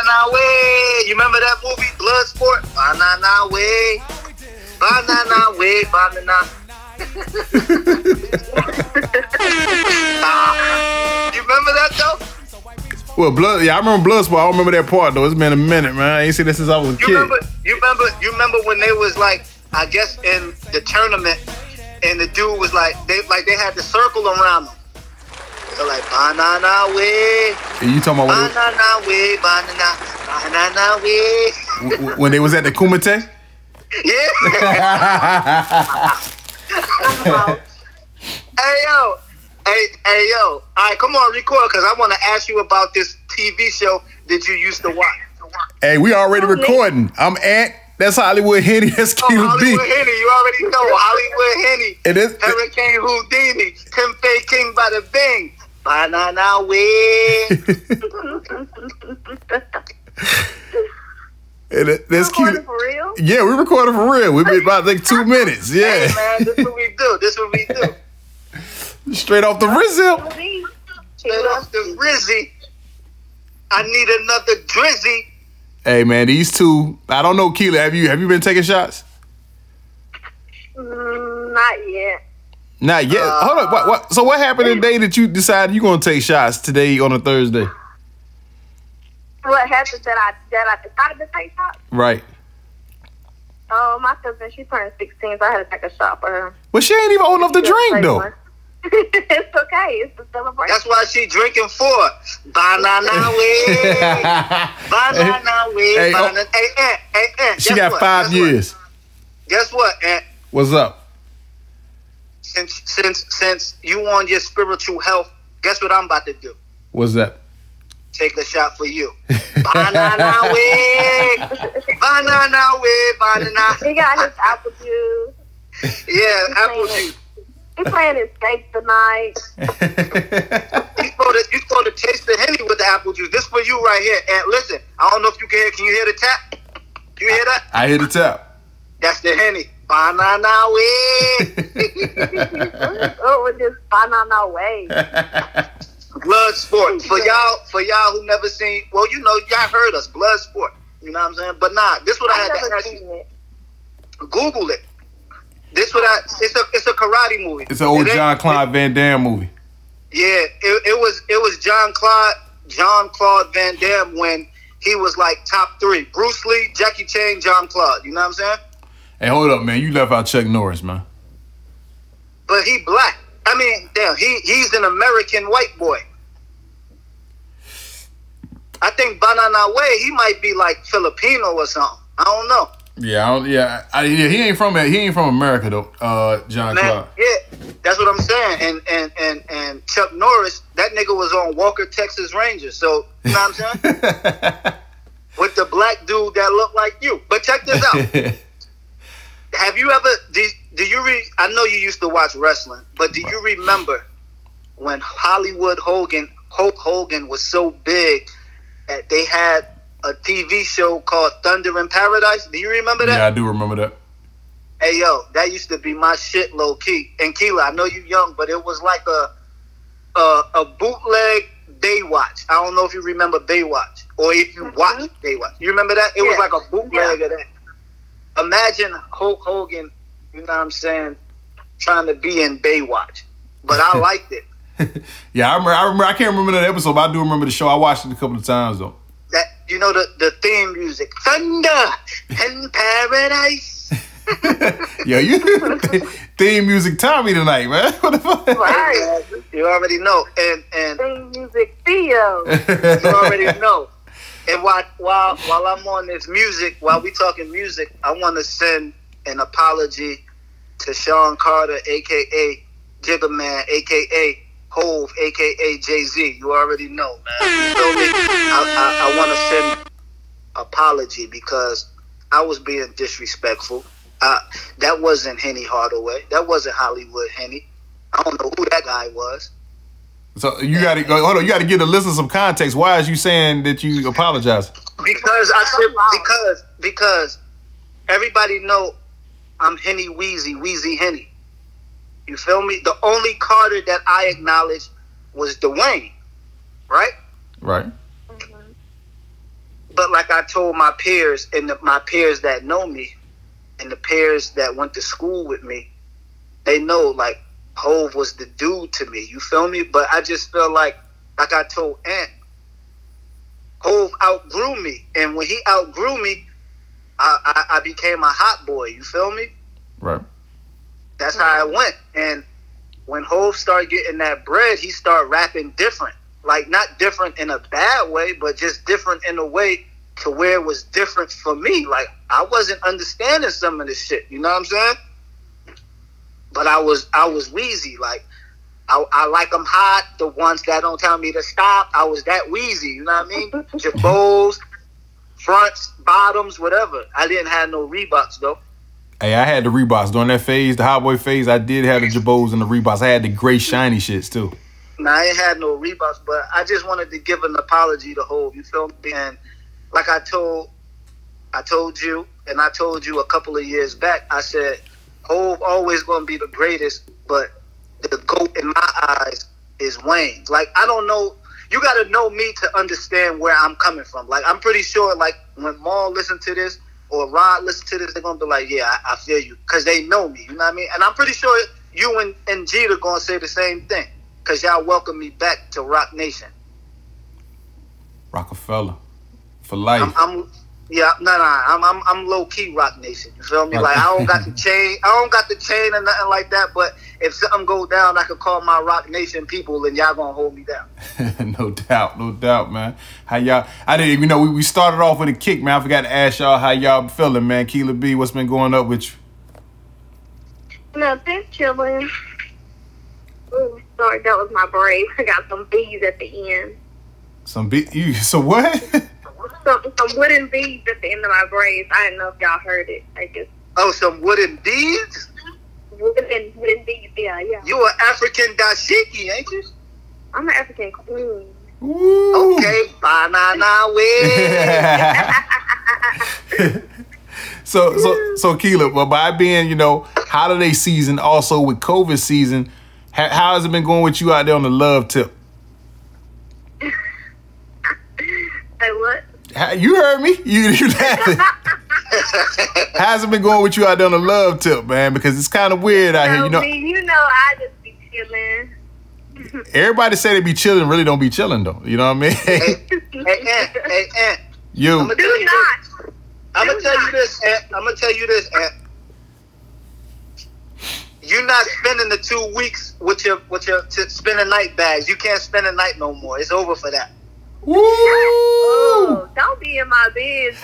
Banana way. You remember that movie, Bloodsport? Banana way. Banana way. Banana. Ah, you remember that though? Well, blood. Yeah, I remember Bloodsport. I don't remember that part though. It's been a minute, man. I ain't seen this since I was a You kid. remember? You remember? You remember when they was like, I guess in the tournament, and the dude was like, they like they had the circle around them. So like banana way, And you talking about banana way, banana, banana way. when, they- when they was at the Kumite? Yeah. hey yo, hey hey yo. All right, come on, record because I want to ask you about this TV show that you used to watch. Hey, we already recording. I'm at That's Hollywood Henny. That's Oh, Keela B. Hollywood Henny, you already know Hollywood Henny. And this, Hurricane Houdini, Tempeh King by the Bing, Banana Way. and that's Keela. for real? Yeah, we recorded for real. We've been about like two minutes. Hey Yeah, man, this what we do. This what we do. straight off the Rizzo. Straight off the Rizzy. I need another Drizzy. Hey man, these two. I don't know, Keela. Have you have you been taking shots? Mm, not yet. Not yet. Uh, Hold on. What, what, so what happened the day that you decided you're gonna take shots today on a Thursday? What happened that I that I decided to take shots? Right. Oh, my cousin, she turned 16, so I had to take a shot for her. But she ain't even old enough to drink though. it's okay. It's a celebration. That's why she drinking for Banana Way. Banana Way. Hey, oh. banana. Hey, Aunt, hey, Aunt. She guess got what? five Guess what? years. Guess what, Aunt? What's up? Since since since you on your spiritual health, guess what I'm about to do? What's that? Take a shot for you. Banana way, banana way, banana. he got his apple juice. Yeah, apple juice. He playing his steak tonight. You supposed to you supposed to taste the henny with the apple juice. This for you right here. And listen, I don't know if you can hear. Can you hear the tap? You hear that? I hit the tap. That's the henny. Banana way. oh, with this banana way. Blood sport for y'all. For y'all who never seen. Well, you know, y'all heard us. Blood sport. You know what I'm saying? But nah, this what I I've had to never ask seen you. it. Google it. This what I. It's a it's a karate movie. It's an old It John Claude Van Damme movie. Yeah, it, it was it was John Claude John Claude Van Damme when he was like top three. Bruce Lee, Jackie Chan, John Claude. You know what I'm saying? Hey, hold up, man. You left out Chuck Norris, man. But he black. I mean, damn, he he's an American white boy. I think Banana Way, he might be like Filipino or something. I don't know. Yeah, I don't, yeah, I, yeah. He ain't from he ain't from America though. Uh, John Man, Claude. yeah, that's what I'm saying. And and and and Chuck Norris, that nigga was on Walker Texas Rangers. So you know what I'm saying? With the black dude that looked like you. But check this out. Have you ever do, do you re I know you used to watch wrestling, but do you remember when Hollywood Hogan Hulk Hogan was so big that they had a TV show called Thunder in Paradise? Do you remember that? yeah, I do remember that. Hey yo, that used to be my shit, low key. And Keela, I know you young, but it was like a a, a bootleg Baywatch. I don't know if you remember Baywatch or if you uh-huh. watched Baywatch. You remember that? It was like a bootleg of that. Imagine Hulk Hogan, you know what I'm saying, trying to be in Baywatch. But I liked it. Yeah, I remember. I remember. I can't remember that episode, but I do remember the show. I watched it a couple of times though. That you know the the theme music, Thunder in Paradise. Yeah, you theme music Tommy tonight, man. What the fuck? Right. You already know, and and theme music Theo. you already know. And while while while I'm on this music, while we talking music, I want to send an apology to Sean Carter, aka Jigga Man, aka Hove, aka Jay Z. You already know, man. I, I, I want to send apology because I was being disrespectful. Uh, that wasn't Henny Hardaway. That wasn't Hollywood Henny. I don't know who that guy was. So you got to go. Hold on. You got to give the listener some context. Why is you saying that you apologize? Because I said because because everybody know I'm Henny Wheezy, Wheezy Henny. You feel me? The only Carter that I acknowledged was Dwayne, right? Right. but like I told my peers and the, my peers that know me, and the peers that went to school with me, they know like Hove was the dude to me. You feel me? But I just felt like, like I told Ant, Hove outgrew me, and when he outgrew me, I, I, I became a hot boy. You feel me? Right. That's how I went. And when Hove started getting that bread, he started rapping different. Like not different in a bad way, but just different in a way to where it was different for me. Like I wasn't understanding some of this shit. You know what I'm saying? But I was I was wheezy. Like I, I like them hot. The ones that don't tell me to stop. I was that wheezy. You know what I mean? Jabos, fronts, bottoms, whatever. I didn't have no Reeboks though. Hey, I had the Reeboks during that phase, the Hot Boy phase. I did have the Jabos and the Reeboks. I had the gray shiny shits too. Now I ain't had no Reeboks, but I just wanted to give an apology to Hove. You feel me? And like I told, I told you, and I told you a couple of years back. I said Hove always gonna be the greatest, but the goat in my eyes is Wayne. Like I don't know. You got to know me to understand where I'm coming from. Like I'm pretty sure, like when Maul listen to this or Rod listen to this, they're gonna be like, "Yeah, I, I feel you," because they know me. You know what I mean? And I'm pretty sure you and and Jeter gonna say the same thing because y'all welcome me back to Roc Nation. Rockefeller for life. I'm, I'm yeah, no, no, I'm, I'm, I'm low key Roc Nation. You feel me? Like I don't got the chain, I don't got the chain or nothing like that. But if something go down, I could call my Roc Nation people, and y'all gonna hold me down. no doubt, no doubt, man. How y'all? I didn't even know we, we started off with a kick, man. I forgot to ask y'all how y'all feeling, man. Keela B, what's been going up with you? Nothing, chilling. Ooh, sorry, that was my brain. I got some bees at the end. Some be you. So what? Some some wooden beads at the end of my braids. I didn't know if y'all heard it. I just Oh, some wooden beads. wooden wooden beads. Yeah, yeah. You an African dashiki, ain't you? I'm an African queen. Ooh. Okay, banana way. So so so Keela, but by being you know holiday season, also with COVID season, how, how has it been going with you out there on the love tip? Say what? How- You heard me. You you laughing. How's it been going with you out there on the love tip, man? Because it's kind of weird out here. You know, me, you know, I just be chilling. everybody say they be chilling, really don't be chilling though. You know what I mean? hey, hey, Aunt, hey, Aunt. you. I'ma Do tell you this. I'm gonna tell you this, Aunt. I'm gonna tell you this, Aunt. You're not spending the two weeks with your with your to spend a night bags. You can't spend a night no more. It's over for that. Woo! Oh, don't be in my business.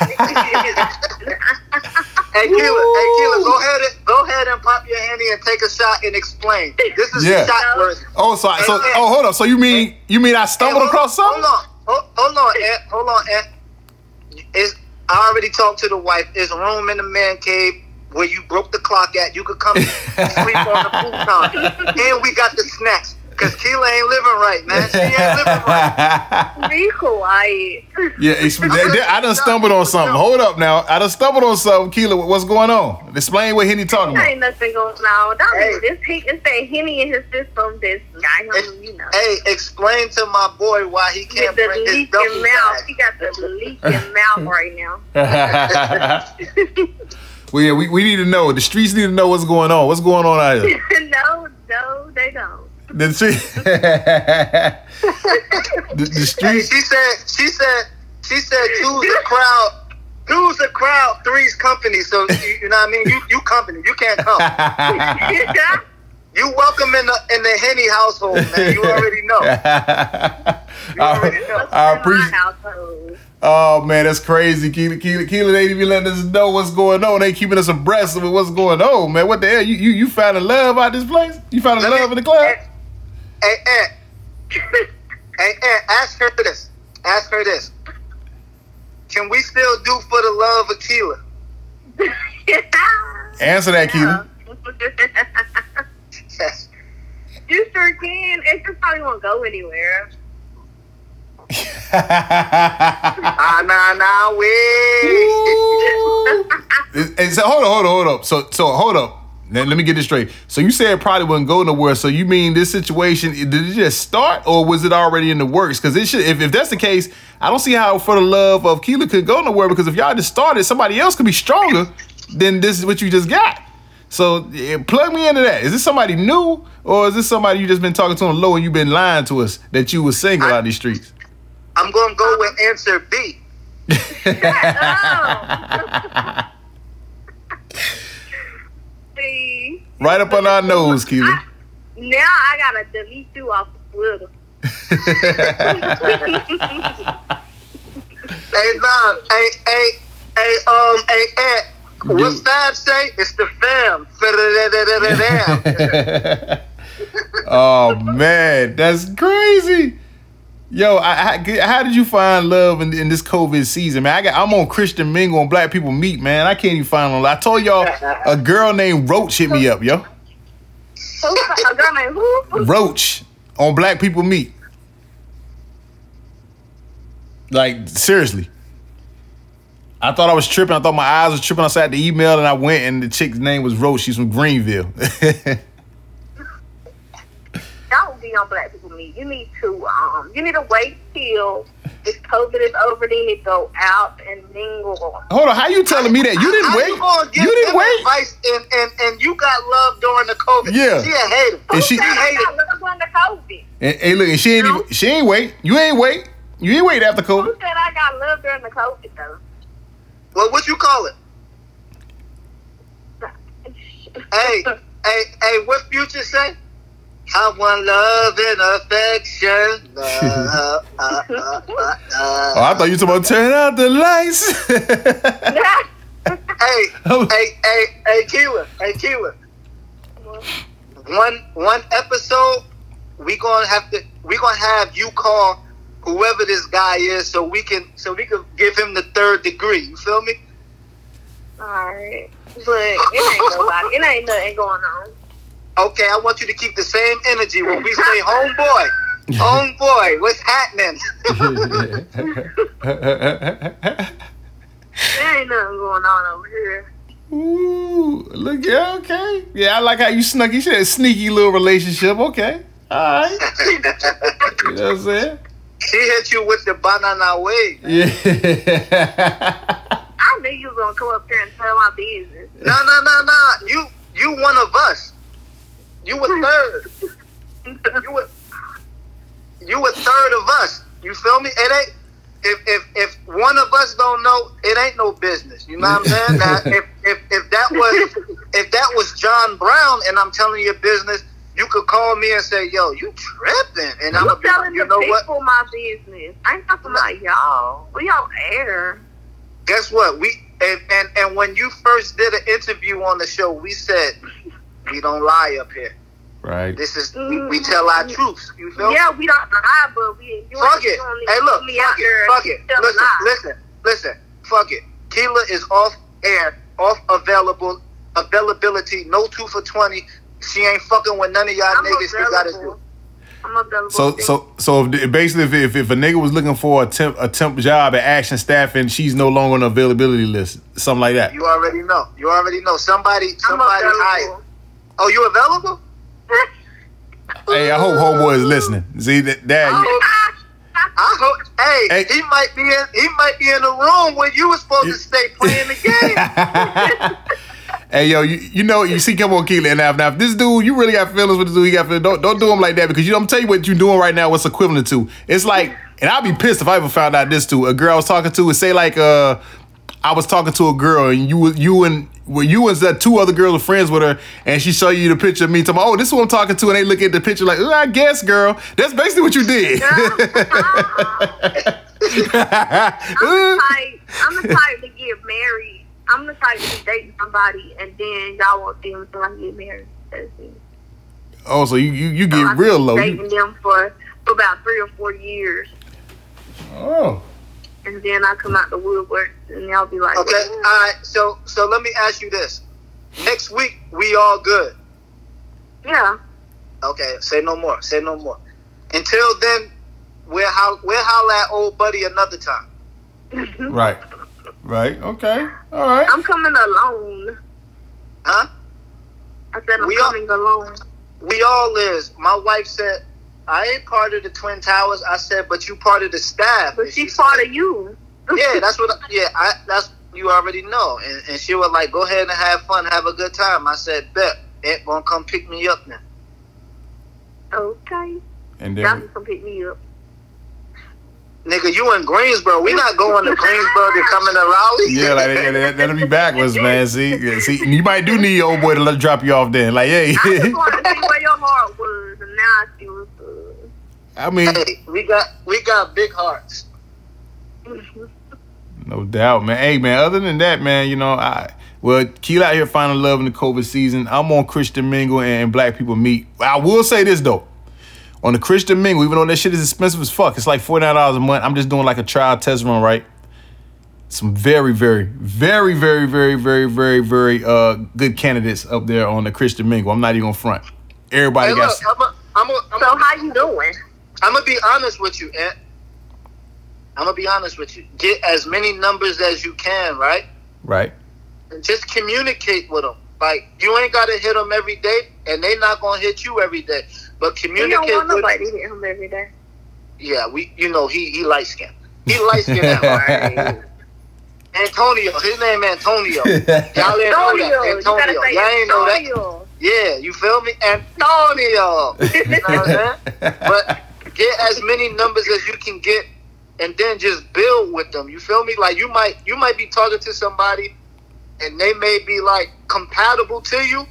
Hey Keela, hey Keela, go ahead and go ahead and pop your handy and take a shot and explain. This is Yeah. shot worthy. Oh, so so oh, hold on. So you mean you mean I stumbled Hey, hold- across something? Hold on, hold, hold on, Aunt. Hold on, Aunt. Is I already talked to the wife. There's room in the man cave where you broke the clock at. You could come sleep on the futon, and we got the snacks. Cause Keela ain't living right, man. She ain't living right. be quiet. Yeah, it's, they- they- I done stumbled on something. Hold up now. I done stumbled on something. Keela, what's going on? Explain what Henny talking There about. ain't nothing going on. Don't Hey. this. He it's that henny in his system. This guy, him, you know. Hey, explain to my boy why he can't the bring his leaking double mouth. bag. He got the leaking mouth right now. well, yeah, we, we need to know. The streets need to know what's going on. What's going on out here? no, no, they don't. The, street, the, the Hey, she said, she said, she said, two's a crowd, two's a crowd, three's company. So you, you know what I mean? You you company, you can't come. You welcome in the in the Henny household, man. You already know. You uh, already know. I appreciate. Oh man, that's crazy. Keela, Keela, Keela, they even letting us know what's going on. They keeping us abreast of what's going on, man. What the hell? You you you finding love out this place? You finding Let me- love in the club? Hey, Aunt. Hey, Aunt, ask her this. Ask her this. Can we still do for the love of Keela? Answer that, Keela. you sure can. It just probably won't go anywhere. Ah, nah, nah, wait. and so hold on, hold on, hold up. So so hold up. Now, let me get this straight. So you said it probably wouldn't go nowhere. So you mean this situation did it just start, or was it already in the works? Because it should. If, if that's the case, I don't see how for the love of Keela could go nowhere. Because if y'all just started, somebody else could be stronger than this is what you just got. So eh, plug me into that. Is this somebody new, or is this somebody you just been talking to on low and you've been lying to us that you was single out these streets? I'm gonna go with answer B. See, Right up on our nose, Keela. now I gotta delete you off of Twitter. Hey, nah, hey, hey, hey, um, hey, Ed, what's that say? It's the fam. Oh man, that's crazy. Yo, I, I, how did you find love in, in this COVID season, man? I got, I'm on Christian Mingle on Black People Meet, man. I can't even find no. I told y'all a girl named Roach hit me up, yo. A girl named who? Roach on Black People Meet. Like seriously. I thought I was tripping. I thought my eyes were tripping. I sat the email and I went and the chick's name was Roach. She's from Greenville. Don't on Black People Meet. You need to um, you need to wait till this COVID is over. Then you go out and mingle. Hold on, how you telling me that? You didn't How wait. You, gonna give You didn't them wait. Advice and, and, and you got love during the COVID. Yeah. She a hater. And she- Who said I got love during the COVID? And, hey, look, and she ain't even, she ain't wait. You ain't wait. You ain't wait after COVID. Who COVID. said I got love during the COVID though? Well, what you call it? Hey, hey, hey, what Future say? I want love and affection. Uh, uh, uh, uh, Oh. I thought you were talking about turn out the lights. Hey, Oh. hey, hey, hey, Keelan, hey, Keelan. One, one episode, we gonna have to, we gonna have you call whoever this guy is, so we can, so we can give him the third degree. You feel me? Alright. But it ain't nobody. It ain't nothing going on. Okay, I want you to keep the same energy when we say homeboy. Homeboy, what's happening? There ain't nothing going on over here. Ooh, look, yeah, okay. Yeah, I like how you snuck. You said sneaky little relationship. Okay, all right. You know what I'm saying? she hit you with the banana wave. Yeah. I knew you was gonna come up here and tell my business. No, no, no, no. You, you one of us. You were third. You were you a third of us. You feel me? It ain't. If, if if one of us don't know, it ain't no business. You know what I'm saying? Now, if, if if that was if that was John Brown and I'm telling you business, you could call me and say, "Yo, you tripping," and I'm You gonna telling "You the know what? people my business. I ain't talking about y'all. We on air. Guess what? We and, and and when you first did an interview on the show, we said we don't lie up here. right. This is we, we tell our truths. You feel? Yeah, we don't lie, but we you Fuck ain't it. doing Hey, look. me out Fuck there it. Fuck it. Listen. Listen. Listen. Fuck it. Keela is off air, off available, availability. No two for twenty. She ain't fucking with none of y'all I'm niggas. You gotta do. I'm available. So, so, so if, basically, if, if if a nigga was looking for a temp a temp job at Action Staffing, she's no longer on the availability list, something like that. You already know. You already know. Somebody. Somebody hired. Oh, you available? Hey, I hope Homeboy is listening. See that? that I hope. Hey, Hey. he might be in. He might be in the room where you were supposed to stay playing the game. Hey yo, you, you know you see come on Keely and now, this dude you really got feelings with this dude, you got feelings, don't don't do him like that because you I'm tell you what you're doing right now. What's equivalent to? It's like, and I'd be pissed if I ever found out this too. A girl I was talking to would say like, uh, I was talking to a girl and you you and well you and that two other girls were friends with her and she show you the picture of me. Talking, about, oh, this is what I'm talking to, and they look at the picture like, "Uh, I guess, girl, that's basically what you did. I'm the type. I'm the type to get married. I'm the type to be dating somebody and then y'all won't them until I get married. That's it. oh, so you you, you So get real keep low. Dating them for, for about three or four years, oh, and then I come out the woodwork and y'all be like, Okay. All right. So so let me ask you this. Next week we all good. yeah. Okay. Say no more. Say no more. Until then, we'll how we'll holler at old buddy another time. right, right, okay, all right. I'm coming alone. Huh? I said I'm We are- coming alone. We all is. My wife said, I ain't part of the Twin Towers. I said, but you part of the staff. But And she she's part of you. yeah, that's what. Yeah, I, that's you already know. And, and she was like, "Go ahead and have fun, have a good time." I said, "Bet, Aunt gonna come pick me up now." Okay. And Y'all then can come pick me up. Nigga, you in Greensboro? We not going to Greensboro to coming into Raleigh. yeah, like that, that, that'll be backwards, man. See, yeah, see, you might do need your old boy to let drop you off then. Like, hey, I just wanted to see where your heart was, and now I see what's good. I mean, hey, we got we got big hearts. no doubt, man. Hey, man. Other than that, man, you know, I well, Keel out here finding love in the COVID season. I'm on Christian Mingle and Black People Meet. I will say this though. On the Christian Mingle, even though that shit is expensive as fuck, it's like $49 a month. I'm just doing like a trial test run, right? Some very, very, very, very, very, very, very, very uh good candidates up there on the Christian Mingle. I'm not even gonna front. Everybody Hey, got look, I'm a, I'm a, I'm So a, how you doing? I'm gonna be honest with you, Aunt. I'm gonna be honest with you. Get as many numbers as you can, right? right. And just communicate with them. Like you ain't gotta hit them every day, and they not gonna hit you every day. But communicate. You don't communicate want with. nobody to hit him every day. Yeah, we. You know he he light skinned. He light skinned. right? Antonio, his name Antonio. Y'all didn't know Antonio, that. you gotta Antonio. say Y'all ain't know that. Antonio. Yeah, you feel me? Antonio. You know what I'm saying? But get as many numbers as you can get and then just build with them. You feel me? Like you might you might be talking to somebody and they may be like compatible to you,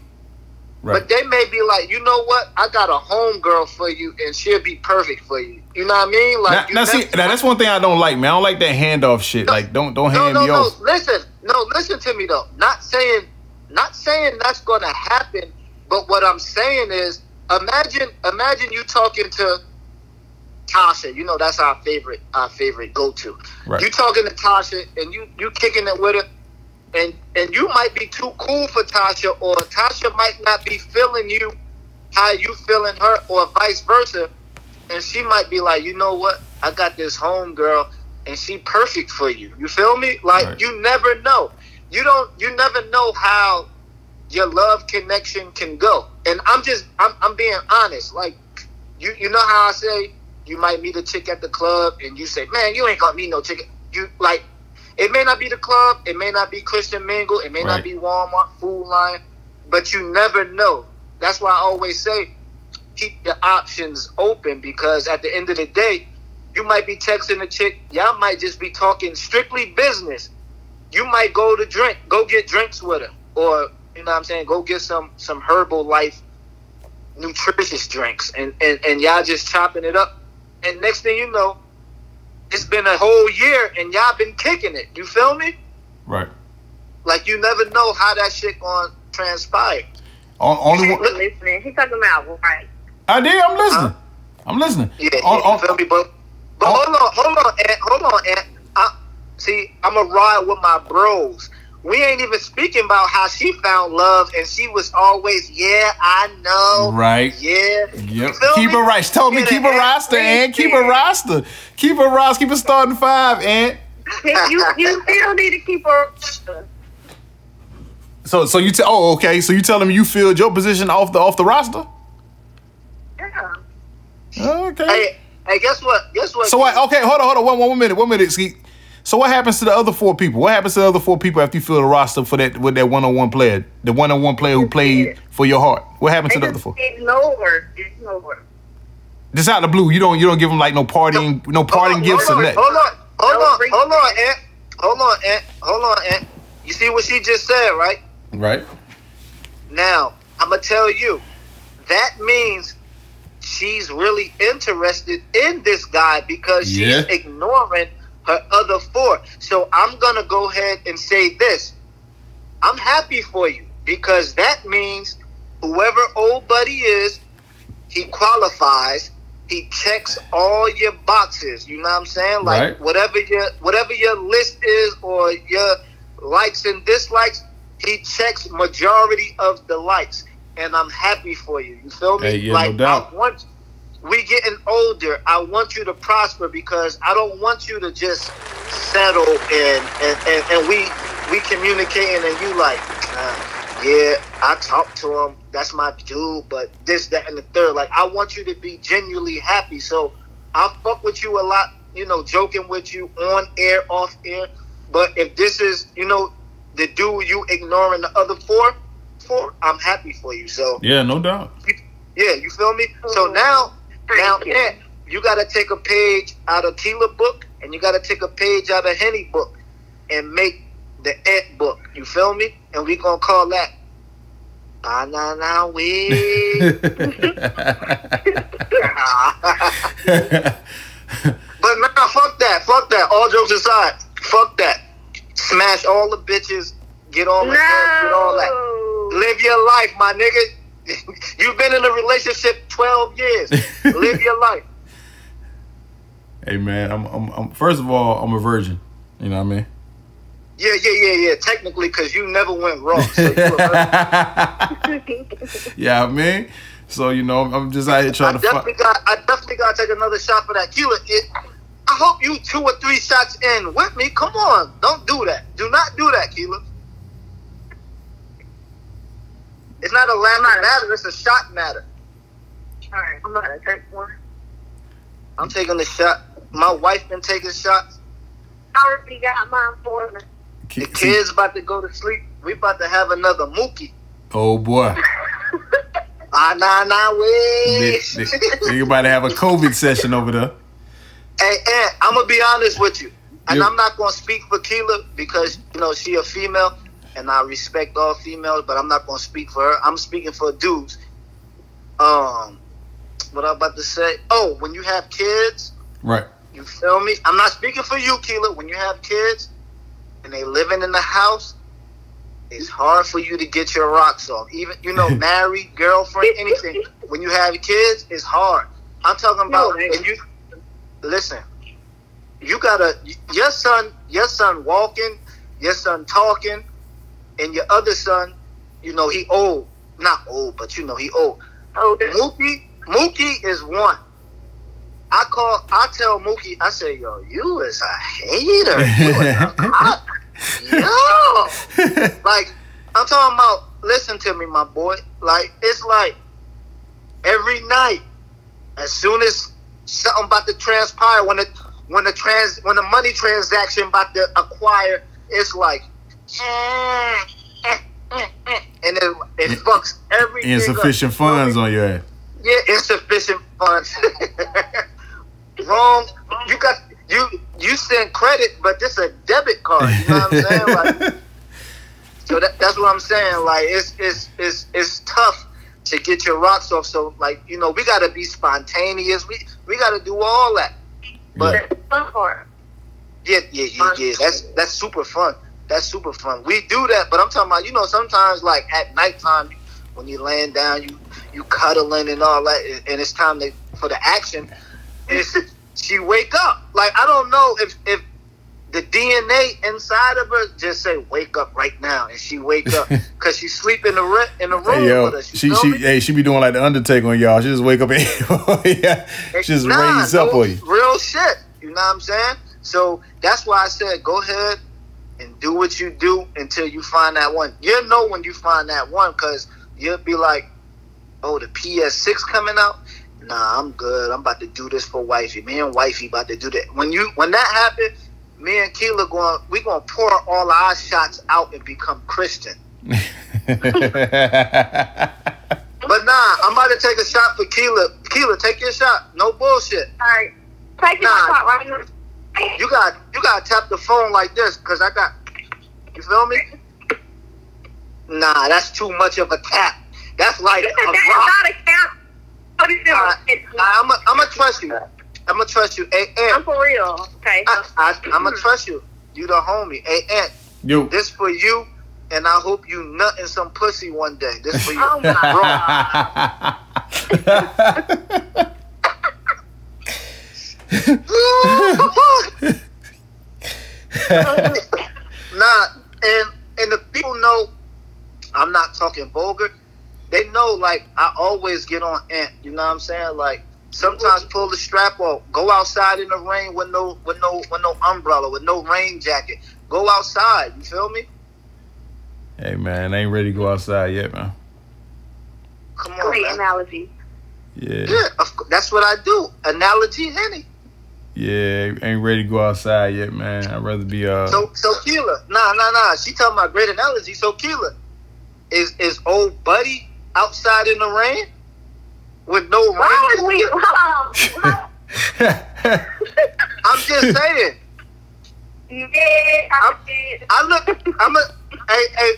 right. but they may be like, you know what? I got a home girl for you and she'll be perfect for you. You know what I mean? Like Now, now see, now that's one thing I don't like, man. I don't like that handoff shit. Like, don't don't no, hand no, me no. off. Listen, no, listen to me though. Not saying, not saying that's gonna happen. But what I'm saying is, imagine, imagine you talking to Tasha. You know that's our favorite, our favorite go to. Right. You talking to Tasha, and you you kicking it with her, and and you might be too cool for Tasha, or Tasha might not be feeling you how you feeling her, or vice versa. And she might be like, you know what? I got this home girl, and she perfect for you. You feel me? Like Right. you never know. You don't. You never know how your love connection can go. And I'm just. I'm. I'm being honest. Like you. You know how I say you might meet a chick at the club, and you say, man, you ain't gonna meet no chick. You like. It may not be the club. It may not be Christian Mingle. It may Right. not be Walmart Food Line. But you never know. That's why I always say keep your options open because at the end of the day, you might be texting a chick. Y'all might just be talking strictly business. You might go to drink, go get drinks with her, or you know what I'm saying, go get some some Herbalife nutritious drinks, and and and y'all just chopping it up. And next thing you know, it's been a whole year, and y'all been kicking it. You feel me? Right. Like you never know how that shit gonna transpire. On, only one. listening. He talking about right. I did. I'm listening. I'm listening. Yeah, On- oh, you on- feel me? But but on- hold on, hold on, Aunt, hold on, Aunt. I, see, I'm a ride with my bros. We ain't even speaking about how she found love, and she was always, yeah, I know, Right. yeah. Yep. feel Keep me? a roster. She told me Yeah, keep a roster, and keep a Reese. roster. Keep a roster. Keep a starting five, and you you still need to keep her. so so you tell. Oh, okay. So you telling me you filled your position off the off the roster? Yeah. Okay. Hey, hey, guess what? Guess what? So what? Okay, hold on, hold on, one, one minute, one minute. See, so what happens to the other four people? What happens to the other four people after you fill the roster for that with that one on one player, the one on one player who played for your heart? What happened to the other just four? ignore. Ignore. Just out of the blue, you don't you don't give them like no partying, no Hold on, gifts or hold on, nothing. Hold on, hold on, hold on, Aunt. Hold on, Aunt. Hold on, Aunt. You see what she just said, right? Right. Now, I'm gonna tell you, that means she's really interested in this guy because she's Yeah. ignoring her other four. So I'm gonna go ahead and say this. I'm happy for you because that means whoever old buddy is, he qualifies. He checks all your boxes. You know what I'm saying? Like Right. whatever your whatever your list is or your likes and dislikes, he checks majority of the likes. And I'm happy for you. You feel me? Hey, yeah, no doubt. I want we getting older. I want you to prosper because I don't want you to just settle and and, and, and we we communicating and you like, uh, yeah, I talk to him. That's my dude. But this, that, and the third. Like I want you to be genuinely happy. So I'll fuck with you a lot. You know, joking with you on air, off air. But if this is, you know, the dude you ignoring the other four for, I'm happy for you. So Yeah, no doubt. yeah, you feel me? So now, now, you. you got to take a page out of Keela book, and you got to take a page out of Henny book, and make the Ed book. You feel me? And we gonna call that. Nah, we. but nah, fuck that, fuck that. All jokes aside, fuck that. Smash all the bitches. Get all the get all that. Live your life, my nigga. You've been in a relationship 12 years. Live your life. hey man, I'm, I'm, I'm first of all, I'm a virgin. You know what I mean? Yeah, yeah, yeah, yeah. Technically, because you never went wrong. So yeah, I mean, so you know, I'm just out here I trying to definitely got. I definitely got to take another shot for that. Keela, it, I hope you two or three shots in with me. Come on, don't do that. Do not do that, Keela. It's not a laughing matter. It's a shot matter. Alright, I'm gonna take one. I'm taking the shot. My wife been taking shots. I already got mine for me. The kids about to go to sleep. We about to have another mookie. Oh boy, Ah, nah, nah, way. they, they, they about to have a COVID session over there. Hey, Aunt, I'm gonna be honest with you, and Yeah. I'm not gonna speak for Keela because you know she a female, and I respect all females, but I'm not gonna speak for her. I'm speaking for dudes. Um, what I'm about to say? Oh, when you have kids, Right. you feel me? I'm not speaking for you, Keela. When you have kids and they living in the house, it's hard for you to get your rocks off. Even you know, married, girlfriend, anything. When you have kids, it's hard. I'm talking about No, and you listen. You gotta your son, your son walking, your son talking, and your other son, you know, he old. Not old, but you know he old. Older. Mookie, Mookie is one. I call, I tell Mookie, I say, yo, you is a hater. You is a cop. Yo, like I'm talking about. Listen to me, my boy. Like it's like every night, as soon as something about to transpire, when it when the trans when the money transaction about to acquire, it's like, and it it fucks everything. up. Insufficient funds on your ass. Yeah, insufficient funds. Wrong. You got you you send credit, but this a debit card. You know what I'm saying? Like, so that, that's what I'm saying. Like it's it's it's it's tough to get your rocks off. So like you know we got to be spontaneous. We we got to do all that. But That's fun part. yeah, yeah, yeah, yeah. That's that's super fun. That's super fun. We do that, but I'm talking about you know sometimes like at nighttime when you laying down, you you cuddling and all that, and it's time to, for the action. It's she wake up. Like I don't know if if the DNA inside of her just say wake up right now, and she wake up because she sleep in the re- in the room Hey, yo, with us. she she me? hey she be doing like the Undertaker on y'all. She just wake up and yeah, she just Nah, raise up on you. Real shit. You know what I'm saying? So that's why I said go ahead and do what you do until you find that one. You'll know when you find that one because you'll be like, oh, the PS6 coming out? Nah, I'm good. I'm about to do this for wifey. Me and wifey about to do that. When you when that happens, me and Keela going we gonna pour all our shots out and become Christian. But nah, I'm about to take a shot for Keela. Keela, take your shot. No bullshit. Alright. Take Nah. your shot right now. You got you got to tap the phone like this because I got. You feel me? Nah, that's too much of a tap. That's like a That's rock. not a count. What is it? Alright, I'm gonna I'm trust you. I'm gonna trust you. Hey, I'm for real. Okay. I, I, I'm gonna trust you. You the homie. Hey, Aunt, You. this for you, and I hope you nut in some pussy one day. This for you. Oh my nah, and and the people know I'm not talking vulgar. They know like I always get on Ant. You know what I'm saying? Like sometimes pull the strap off, go outside in the rain with no with no with no umbrella, with no rain jacket. Go outside. You feel me? Hey man, I ain't ready to go outside yet, man. Come on, Great man. analogy. Yeah, Yeah, of course, that's what I do. Analogy, Henny. Yeah, ain't ready to go outside yet, man. I'd rather be uh. So, so Keela, nah, nah, nah. She talking about great analogy. So Keela, is is old buddy outside in the rain with no Why rain? would we? Hold on. I'm just saying. Yeah, I did. I look. I'm a a a,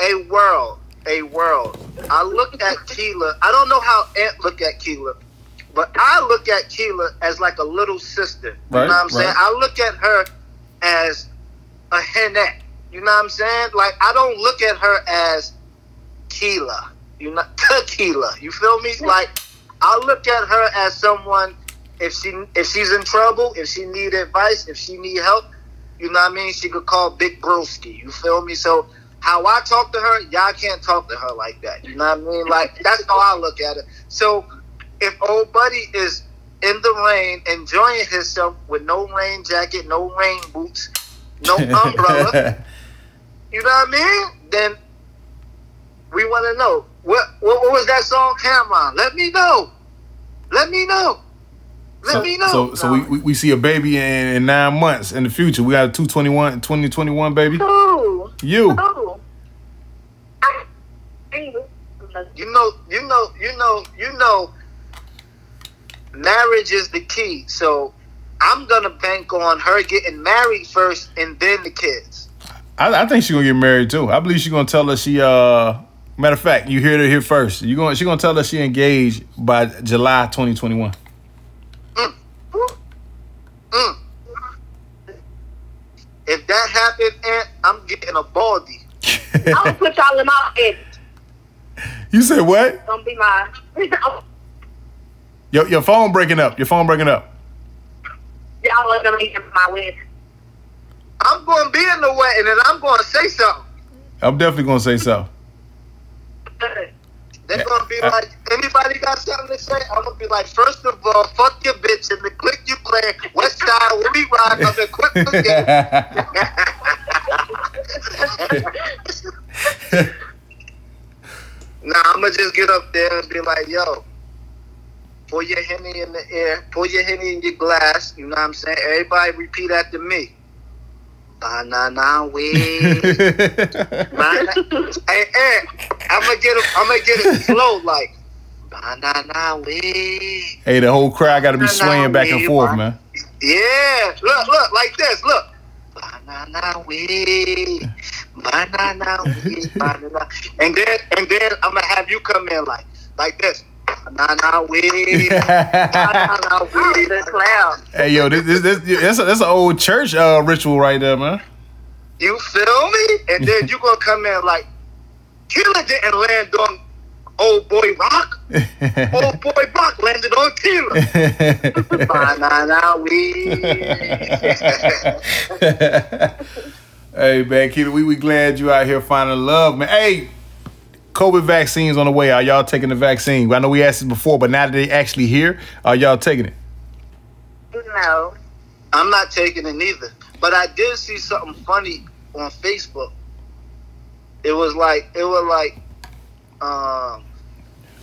a world. A world. I look at Keela. I don't know how Aunt look at Keela, but I look at Keela as like a little sister. Right, you know what I'm saying? I look at her as a henette. You know what I'm saying? Like I don't look at her as Keela. You know, tequila. You feel me? Like I look at her as someone. If she if she's in trouble, if she need advice, if she need help, you know what I mean? She could call Big Broski. You feel me? So how I talk to her, y'all can't talk to her like that. You know what I mean? Like that's how I look at it. So if old buddy is in the rain, enjoying himself with no rain jacket, no rain boots, no umbrella, you know what I mean? Then we want to know what, what what was that song, Cameron? Let me know. Let me know. Let so, me know. so, so we, we, we see a baby in, in nine months in the future. We got a 221, 2021 baby. Who? You. Who? You know, you know, you know, you know, marriage is the key. So I'm gonna bank on her getting married first and then the kids. I, I think she's gonna get married too. I believe she's gonna tell us she uh matter of fact, you hear it here first. You going she gonna tell us she engaged by July 2021. Mm. If that happened, Aunt, I'm getting a baldy. I'm gonna put y'all in my head. you said what? Don't be my. Your your phone breaking up. Your phone breaking up. y'all are gonna be in my wedding. I'm gonna be in the wedding and then I'm gonna say something. I'm definitely gonna say so. They're gonna be like, anybody got something to say? I'm gonna be like, first of all, fuck your bitch and the click you play, West Side, where we ride, I'm the quick again. Nah, I'm gonna just get up there and be like, yo, pour your henny in the air, pour your henny in your glass. You know what I'm saying? Everybody repeat after me. Banana way. Banana. hey, hey, I'm gonna get it. I'm gonna get it slow, like banana way. hey, the whole crowd got to be swaying back and forth, man. Yeah, look, look, like this, look. Banana na way, banana way, banana. And then, and then I'm gonna have you come in like, like this. Banana way, banana way. The clown. hey, yo, this, this, this that's a, that's an old church uh, ritual right there, man. You feel me? And then you gonna come in like, Killer didn't land on old boy rock. Old boy rock landed on Killer. Banana way. hey man, Keita, we we glad you out here finding love, man. Hey, COVID vaccines on the way. Are y'all taking the vaccine? I know we asked this before, but now that they actually here, are y'all taking it? No. I'm not taking it neither. But I did see something funny on Facebook. It was like it was like um,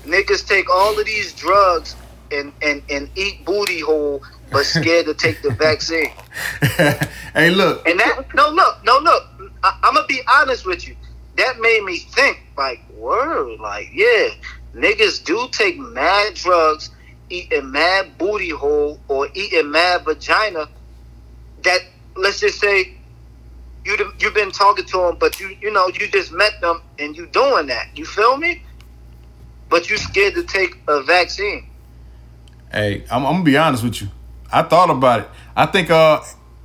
niggas take all of these drugs and, and, and eat booty hole, but scared to take the vaccine. hey, look. And that no look no look. I, I'm gonna be honest with you. That made me think like word like yeah, niggas do take mad drugs, eating mad booty hole or eating mad vagina. That let's just say you you've been talking to them, but you you know you just met them and you doing that. You feel me? But you scared to take a vaccine. Hey, I'm, I'm gonna be honest with you. I thought about it. I think uh,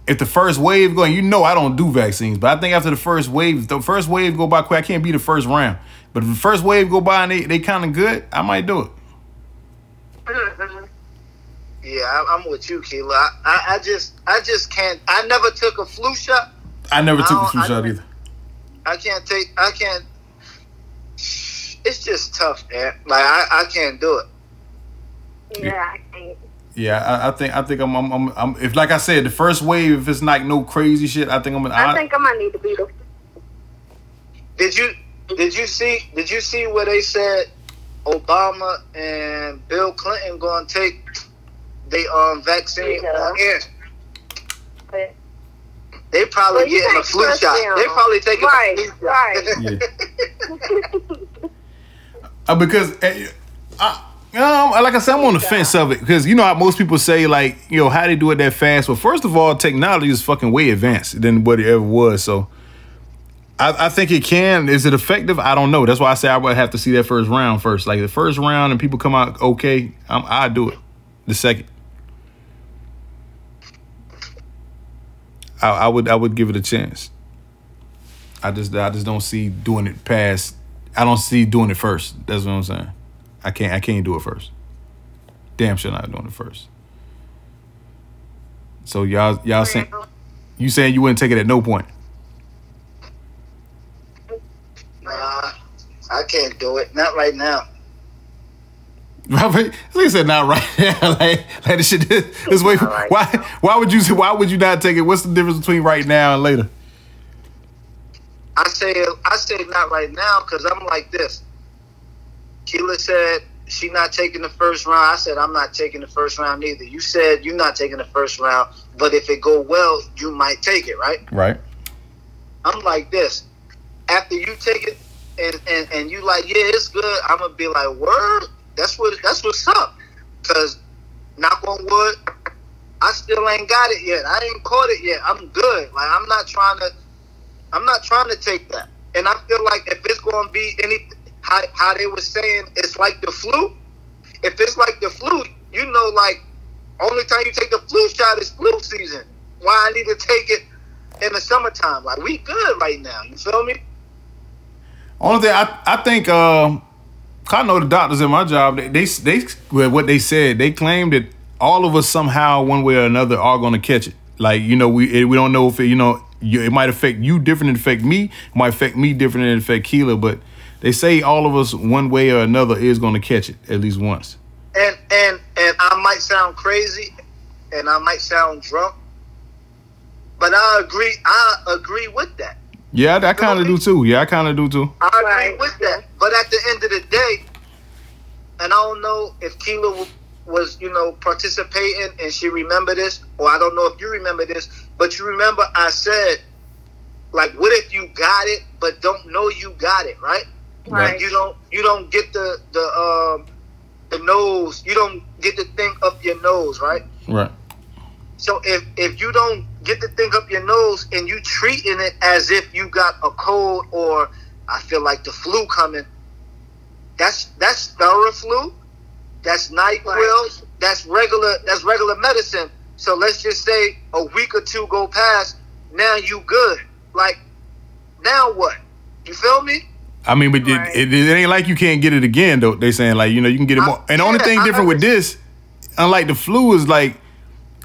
if the first wave going, you know, I don't do vaccines, but I think after the first wave, the first wave go by quick, I can't be the first round. But if the first wave go by and they, they kind of good, I might do it. Yeah, I, I'm with you, Keela. I, I, I just I just can't. I never took a flu shot. I never took the I flu I- shot either. I can't take. I can't. It's just tough, man. Like I, I can't do it. Yeah, I can't. Yeah, I, I think I think I'm, I'm I'm I'm if like I said, the first wave, if it's like no crazy shit, I think I'm gonna. I I, think I might need to be the. Did you did you see did you see where they said Obama and Bill Clinton going to take the um vaccine Yeah. on air? But- They probably Well, getting a flu shot. them. They probably taking Right, a flu right. shot. Yeah. Uh, because uh, I, um, like I said, I'm on the fence of it because you know how most people say like, you know, how they do it that fast. Well, first of all, technology is fucking way advanced than what it ever was. So, I, I think it can. Is it effective? I don't know. That's why I say I would have to see that first round first. Like the first round and people come out okay, I'm, I do it. The second, I, I would I would give it a chance. I just I just don't see doing it past. I don't see doing it first. That's what I'm saying. I can't I can't do it first. Damn sure not doing it first. So y'all y'all saying you saying you wouldn't take it at no point. Nah, I can't do it. Not right now. Robert, he said not right now. like, like this shit this, this way. right Why why would you why would you not take it? What's the difference between right now and later? I say I say not right now because I'm like this. Keela said she not taking the first round. I said I'm not taking the first round either. You said you're not taking the first round, but if it go well, you might take it, right? Right. I'm like this. After you take it and, and, and you like, yeah, it's good, I'm gonna be like, word, that's what that's what's up. Cause knock on wood, I still ain't got it yet. I ain't caught it yet. I'm good. Like I'm not trying to I'm not trying to take that. And I feel like if it's gonna be any how, how they were saying it's like the flu, if it's like the flu, you know like only time you take the flu shot is flu season. Why I need to take it in the summertime? Like we good right now. You feel me? Only thing I I think um I know the doctors in my job they they, they what they said they claimed that all of us somehow one way or another are going to catch it. Like you know we we don't know if it, you know you, it might affect you different than affect me. It might affect me different than affect Keela, but they say all of us one way or another is going to catch it at least once. And and and I might sound crazy, and I might sound drunk, but I agree. I agree with that. Yeah, I, I kind of do too. Yeah, I kind of do too. I agree Right. with that. But at the end of the day, and I don't know if Keela was, you know, participating and she remember this, or I don't know if you remember this, but you remember I said, like, what if you got it but don't know you got it, right? Right. You don't you don't get the the um the nose, you don't get the thing up your nose, right? Right. So if if you don't get the thing up your nose and you treating it as if you got a cold or I feel like the flu coming, that's that's Theraflu, that's Nyquil, Right. that's regular that's regular medicine. So let's just say a week or two go past, now you good. Like now what? You feel me? I mean, but Right. it, it, it ain't like you can't get it again though. They saying like you know you can get it I- more. And the only thing I different with this, unlike the flu, is like,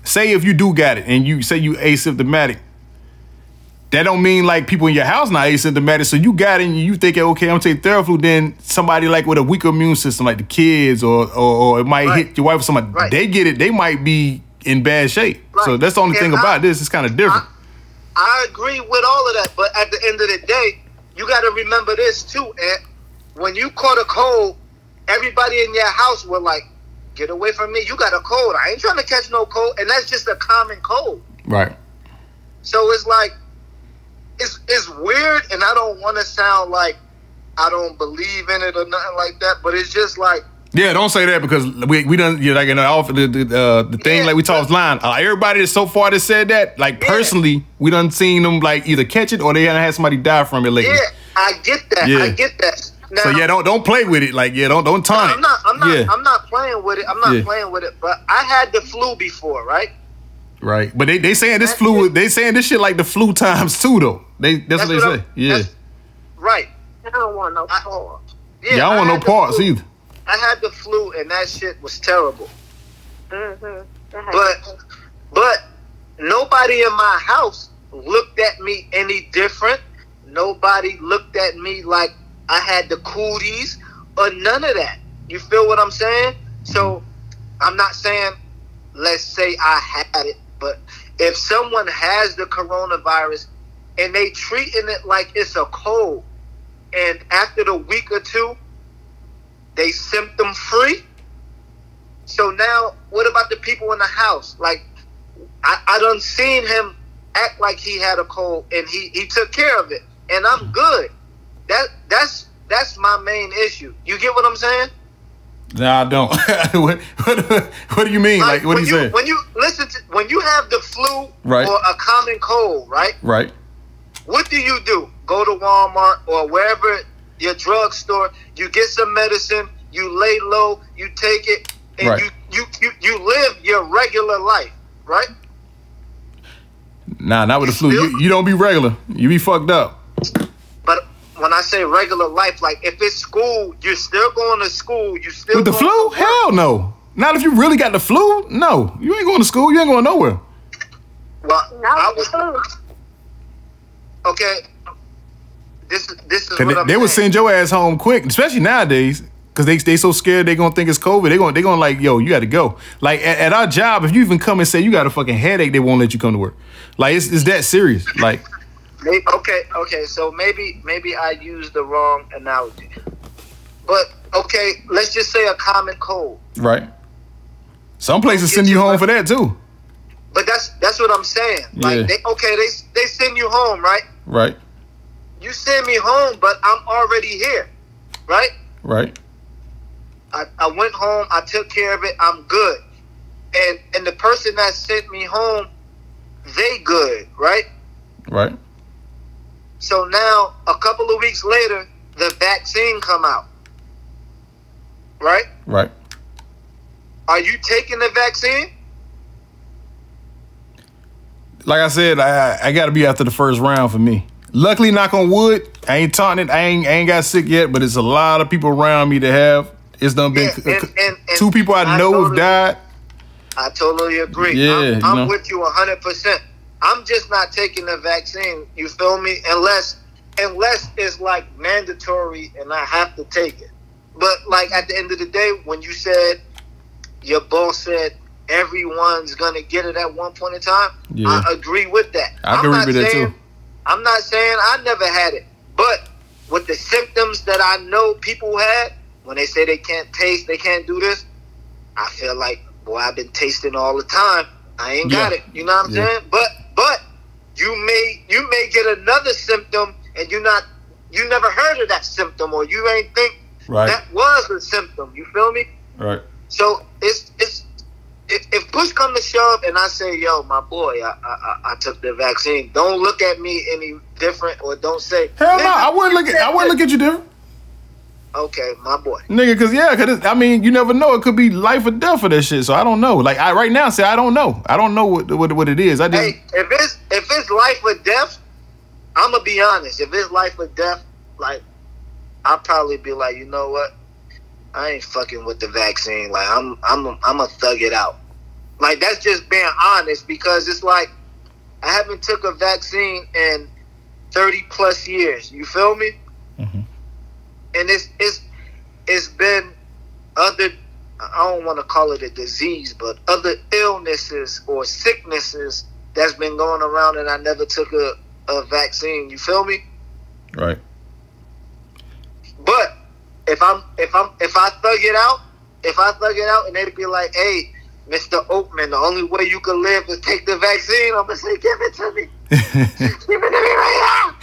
say if you do got it and you say you asymptomatic, that don't mean like people in your house not asymptomatic. So you got it and you think okay, I'm taking Theraflu. Then somebody like with a weaker immune system, like the kids, or or, or it might Right. hit your wife or somebody. Right. They get it, they might be in bad shape. So that's the only And thing I- about this. It's kind of different. I agree with all of that, but at the end of the day, you got to remember this too, Ant. When you caught a cold, everybody in your house were like, "Get away from me! You got a cold. I ain't trying to catch no cold." And that's just a common cold. right. So it's like, it's it's weird, and I don't want to sound like I don't believe in it or nothing like that. But it's just like, Yeah, don't say that because we we done you know, like in the off the the, uh, the thing Yeah, like we talked line. Uh, everybody that so far that said that, like Yeah. personally, we done seen them like either catch it or they done had somebody die from it lately. yeah, I get that. Yeah. I get that. Now, So yeah, don't don't play with it. Like yeah, don't don't taunt I'm it. not. I'm not. Yeah. I'm not playing with it. I'm not Yeah. playing with it. But I had the flu before, right? Right, but they they saying this That's flu. it. They saying this shit like the flu times two though. They that's, what they I'm- say. Yeah, Right. I don't want no I- pork. Yeah. y'all I want no parts either. I had the flu, and that shit was terrible. Mm-hmm. But but nobody in my house looked at me any different. Nobody looked at me like I had the cooties or none of that. You feel what I'm saying? So I'm not saying let's say I had it, but if someone has the coronavirus and they treating it like it's a cold, and after the week or two, they symptom free. So now, what about the people in the house? Like, I, I done seen him act like he had a cold, and he he took care of it, and I'm good. That that's that's my main issue. You get what I'm saying? Nah, I don't. what, what, what do you mean? Like, what when do you you say? when you listen to when you have the flu Right. or a common cold, right? Right. What do you do? Go to Walmart or wherever your drugstore. You get some medicine. You lay low. You take it, and Right. you, you you you live your regular life, right? Nah, not with the flu. still- You, you don't be regular. You be fucked up. But when I say regular life, like if it's school, you're still going to school. You still With the flu? Hell no. Not if you really got the flu. No, you ain't going to school. You ain't going nowhere. Well, I Not was food. okay. This this is they, they would send your ass home quick, especially nowadays. Cause they they so scared they gonna think it's COVID. They gonna they gonna like yo, you got to go. Like at, at our job, if you even come and say you got a fucking headache, they won't let you come to work. Like it's, it's that serious. Like Okay, okay. So maybe maybe I used the wrong analogy. But okay, let's just say a common cold. right. Some places send you you home for that too. But that's that's what I'm saying. Like Yeah. they okay, they they send you home, right? Right. You send me home, but I'm already here, right? Right. I, I went home, I took care of it, I'm good. And and the person that sent me home, they good, right? Right. So now a couple of weeks later, the vaccine come out. Right? Right. Are you taking the vaccine? Like I said, I I gotta be after the first round for me. Luckily, knock on wood, I ain't taunting it. I ain't I ain't got sick yet, but it's a lot of people around me that have. It's done been Yeah, and- and- and two people I, I know have died. I totally agree. Yeah, I'm, I'm know. with you 100%. I'm just not taking the vaccine, you feel me? Unless unless it's like mandatory and I have to take it. But like at the end of the day when you said your boss said everyone's going to get it at one point in time, Yeah. I agree with that. I I'm can not agree with that, too. I'm not saying I never had it, but with the symptoms that I know people had, when they say they can't taste, they can't do this, I feel like, boy, I've been tasting all the time. I ain't got it. You know what I'm Yeah. saying? But but you may you may get another symptom and you not you never heard of that symptom or you ain't think Right. that was a symptom. You feel me? Right. So it's it's if, if push come to shove and I say, yo, my boy, I, I I- took the vaccine. Don't look at me any different or don't say Hell no, I wouldn't look at I wouldn't look at you different. Okay, my boy. Nigga, cause yeah, cause it's, I mean, you never know. It could be life or death for that shit. So I don't know. Like I right now say I don't know. I don't know what what, what it is. I just Hey, if it's if it's life or death, I'm gonna be honest. If it's life or death, like I'll probably be like, you know what? I ain't fucking with the vaccine. Like I'm I'm I'm gonna thug it out. Like that's just being honest because it's like I haven't took a vaccine in 30 plus years. You feel me? Mhm. And it's it's it's been other I don't want to call it a disease, but other illnesses or sicknesses that's been going around and I never took a, a vaccine. You feel me? right. But if I'm if I'm if I thug it out, if I thug it out and they'd be like, "Hey, Mr. Oakman, the only way you can live is take the vaccine," I'm gonna say, "Give it to me, give it to me right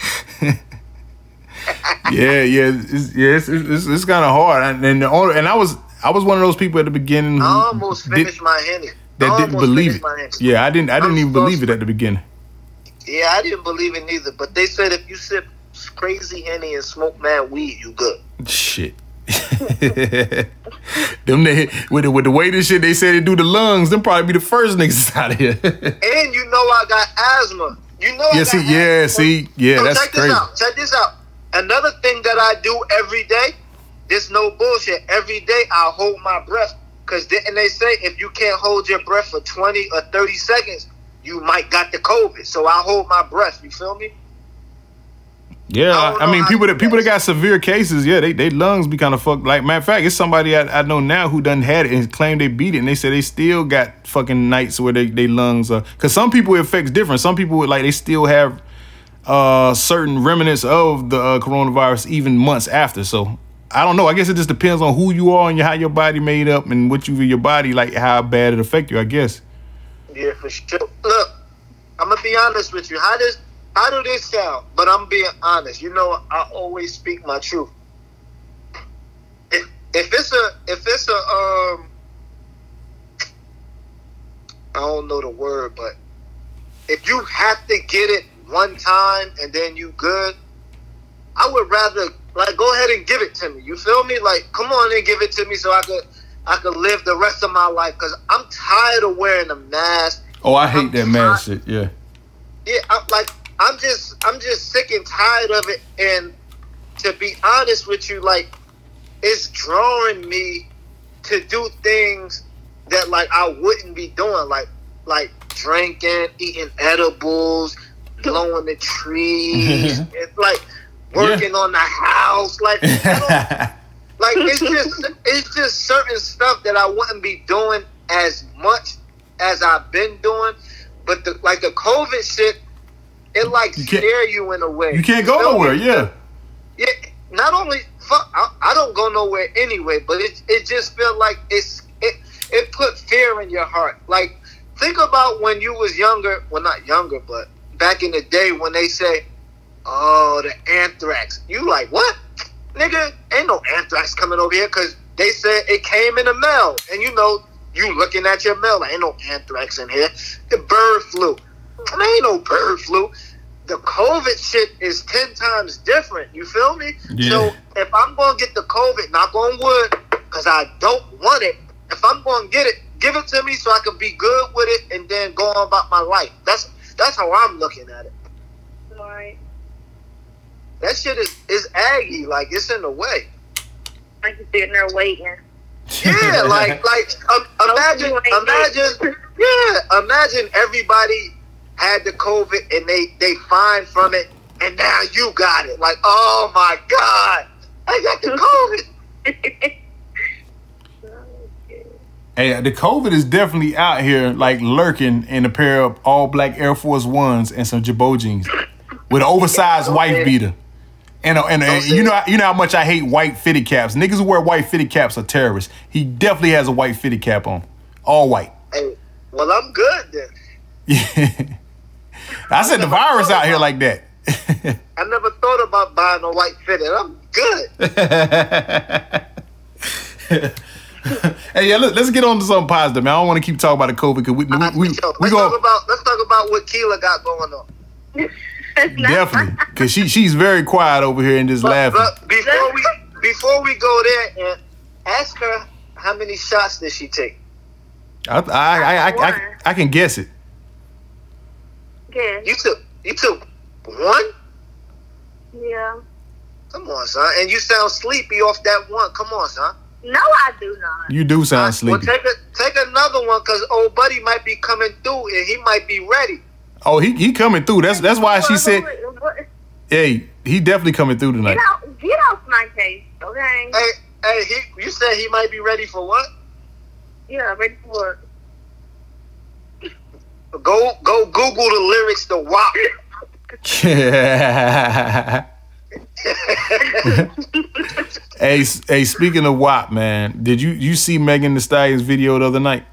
now." yeah, yeah, it's, yeah. It's, it's, it's kind of hard, and and, only, and I was I was one of those people at the beginning I almost did- finished my henny. that I didn't believe it. Yeah, I didn't I didn't I'm even believe it at the beginning. Yeah, I didn't believe it neither. But they said if you sip crazy henny and smoke mad weed, you good. Shit. them they, with the, with the way this shit they say they do the lungs, them probably be the first niggas out of here. And you know I got asthma. You know I yeah, got see, yeah, asthma. see, yeah, So that's check crazy. this out. Check this out. Another thing that I do every day, this no bullshit. Every day I hold my breath. Cause didn't they say if you can't hold your breath for 20 or 30 seconds, you might got the COVID. So I hold my breath. You feel me? Yeah, I I, don't I know mean, people that people that got severe cases, yeah, they they lungs be kind of fucked. Like matter of fact, it's somebody I, I know now who done had it and claimed they beat it, and they said they still got fucking nights where they they lungs are. Cause some people it affects different. Some people like they still have uh, certain remnants of the uh, coronavirus even months after. So I don't know. I guess it just depends on who you are and how your body made up and what you your body like how bad it affect you. I guess. Yeah, for sure. Look, I'm gonna be honest with you. How does how do this sound? But I'm being honest. You know, I always speak my truth. If, if it's a if it's a um I don't know the word, but if you have to get it one time and then you good, I would rather like go ahead and give it to me. You feel me? Like come on and give it to me so I could I could live the rest of my life because I'm tired of wearing a mask. Oh, I hate I'm that mask shit. Yeah. Yeah, I'm like I'm just I'm just sick and tired of it. And to be honest with you, like it's drawing me to do things that like I wouldn't be doing, like like drinking, eating edibles, blowing the trees, it's like working on the house, like like it's just it's just certain stuff that I wouldn't be doing as much as I've been doing. But the like the COVID shit, it like You scare you in a way. You can't go feel me? nowhere. Yeah. Yeah, not only fuck, I, I don't go nowhere anyway, but it it just felt like it's it it put fear in your heart. Like think about when you was younger, well not younger, but back in the day when they say, "Oh, the anthrax," you like what? Nigga, ain't no anthrax coming over here because they said it came in the mail, and you know you looking at your mail, like, ain't no anthrax in here. The bird flu, there ain't no bird flu the COVID shit is ten times different. You feel me? Yeah. So if I'm gonna get the COVID, knock on wood, because I don't want it. If I'm gonna get it, give it to me so I can be good with it and then go on about my life. That's that's how I'm looking at it. Right. That shit is is aggy, like it's in the way. Like you sitting there waiting. Yeah, like like um, imagine imagine yeah imagine everybody had the COVID and they they fine from it and now you got it. Like oh my god, I got the COVID. Hey, the COVID is definitely out here, like lurking in a pair of all black Air Force Ones and some Girbaud jeans with an oversized wife beater. And, and, and you know you know how much I hate white fitted caps. Niggas who wear white fitted caps are terrorists. He definitely has a white fitted cap on, all white. Hey, well I'm good then. Yeah. I said the virus out here like that. I never thought about buying a white fitted. I'm good. hey, yeah, let, us get on to something positive, man. I don't want to keep talking about the COVID because we we we, Yo, we let's go talk about let's talk about what Keela got going on. definitely because she she's very quiet over here and just But, laughing. but before we before we go there, and ask her how many shots did she take? I, I, I, I, I, I can guess it. Yeah. You took you took one. Yeah. Come on, son. And you sound sleepy off that one. Come on, son. No, I do not. You do sound Well, sleepy. take a, take another one because old buddy might be coming through and he might be ready. Oh, he he coming through. That's that's why she said, what- what- "Hey, he definitely coming through tonight." Get out, get off my case, okay? Hey, hey, he, you said he might be ready for what? Yeah, ready for work. Go go Google the lyrics to WAP. hey, hey, speaking of WAP, man, did you you see Megan Thee Stallion's video the other night?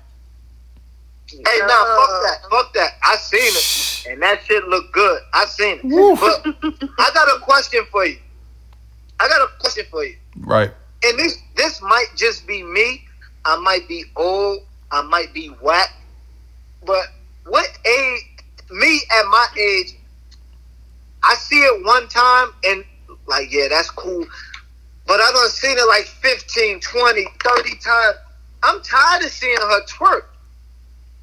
Hey, nah, fuck that. Fuck that. I seen it. And that shit look good. I seen it. But I got a question for you. I got a question for you. Right. And this this might just be me. I might be old. I might be whack. But what age me at my age, I see it one time and like, yeah, that's cool. But I done seen it like 15, 20, 30 times. I'm tired of seeing her twerk.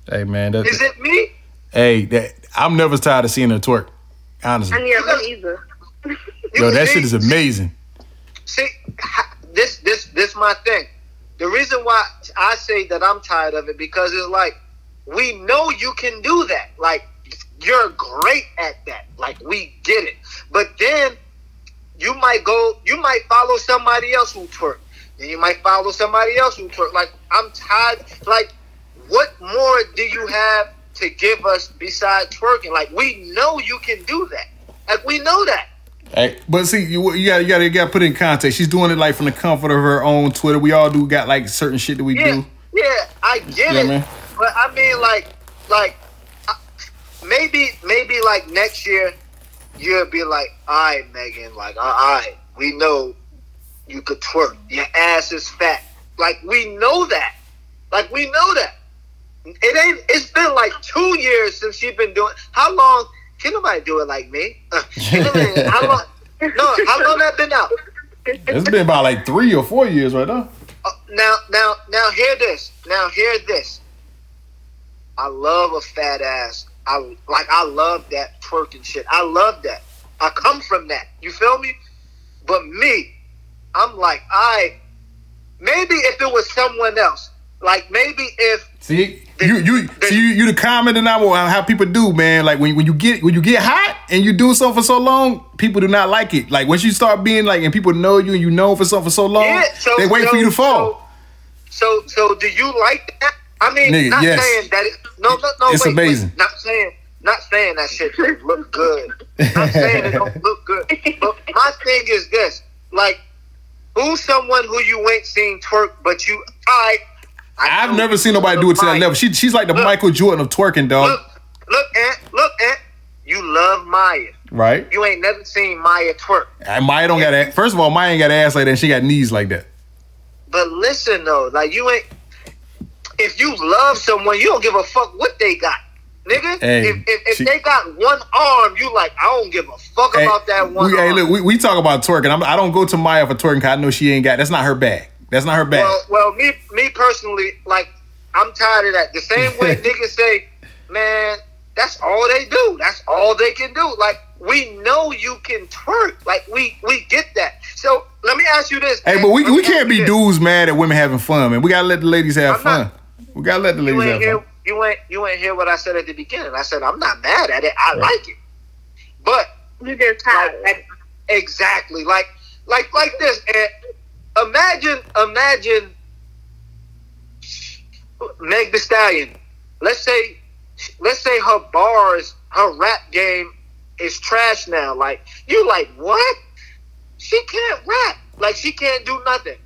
Hey, man. That, Is it me? hey, that I'm never tired of seeing her twerk. I Honestly, need a me either. yo, that shit is amazing. See, this this this my thing. The reason why I say that I'm tired of it because it's like we know you can do that. Like you're great at that. Like we get it. But then you might go, you might follow somebody else who twerk. Then you might follow somebody else who twerk. Like I'm tired. Like what more do you have to give us besides twerking? Like we know you can do that. Like we know that. Hey, but see, you you got you got you got to put it in context. She's doing it like from the comfort of her own Twitter. We all do got like certain shit that we Yeah, do. yeah, I get Yeah, it. man. But I mean, like, like maybe, maybe like next year, you'll be like, all right, Megan, like, all right, we know you could twerk. Your ass is fat. Like, we know that. Like, we know that. It ain't. It's been like two years since she's been doing. How long? Can nobody do it like me? Uh, nobody- how long? No, how long that been out? It's been about like three or four years right now. Uh, now, now, now, hear this. Now, hear this. I love a fat ass. I like. I love that twerking shit. I love that. I come from that. You feel me? But me, I'm like, I. Maybe if it was someone else, like maybe if See, you you see you, you the common denominator on how people do, man. Like when when you get when you get hot and you do something for so long, people do not like it. Like once you start being like and people know you and you know for something for so long, yeah, so they wait so, for you to fall. So, so, so do you like that? I mean, Nigga, not yes. saying that. It, no, no, no. It's wait, wait. amazing. Not saying, not saying that shit don't look good. Not saying it don't look good. But my thing is this: like, who's someone who you ain't seen twerk, but you, I, I I've never seen nobody do it to that level. She she's like the Look. Michael Jordan of twerking, dog. Look, look, Ant, look, Ant. You love Maya. Right? You ain't never seen Maya twerk. And Maya don't got a first of all, Maya ain't got ass like that. and She got knees like that. But listen though, like you ain't. If you love someone, you don't give a fuck what they got, nigga. Hey, if if, if she- they got one arm, you like I don't give a fuck Hey, about that one we, hey, look, we, we talk about twerking. I'm, I don't go to Maya for twerking because I know she ain't got. That's not her bag. That's not her bag. well, well, me me personally, like I'm tired of that. The same way niggas say, man, that's all they do. That's all they can do. Like we know you can twerk. Like we we get that. So let me ask you this. hey, man. but we Let we can't be this. dudes mad at women having fun, man. We gotta let the ladies have I'm fun. not- we gotta let the ladies You ain't have hear fun. you ain't you ain't hear what I said at the beginning. I said I'm not mad at it. I Right. like it. But You just like, tired. like- exactly like like like this and imagine imagine Meg Thee Stallion let's say let's say her bars her rap game is trash now like you like what she can't rap like she can't do nothing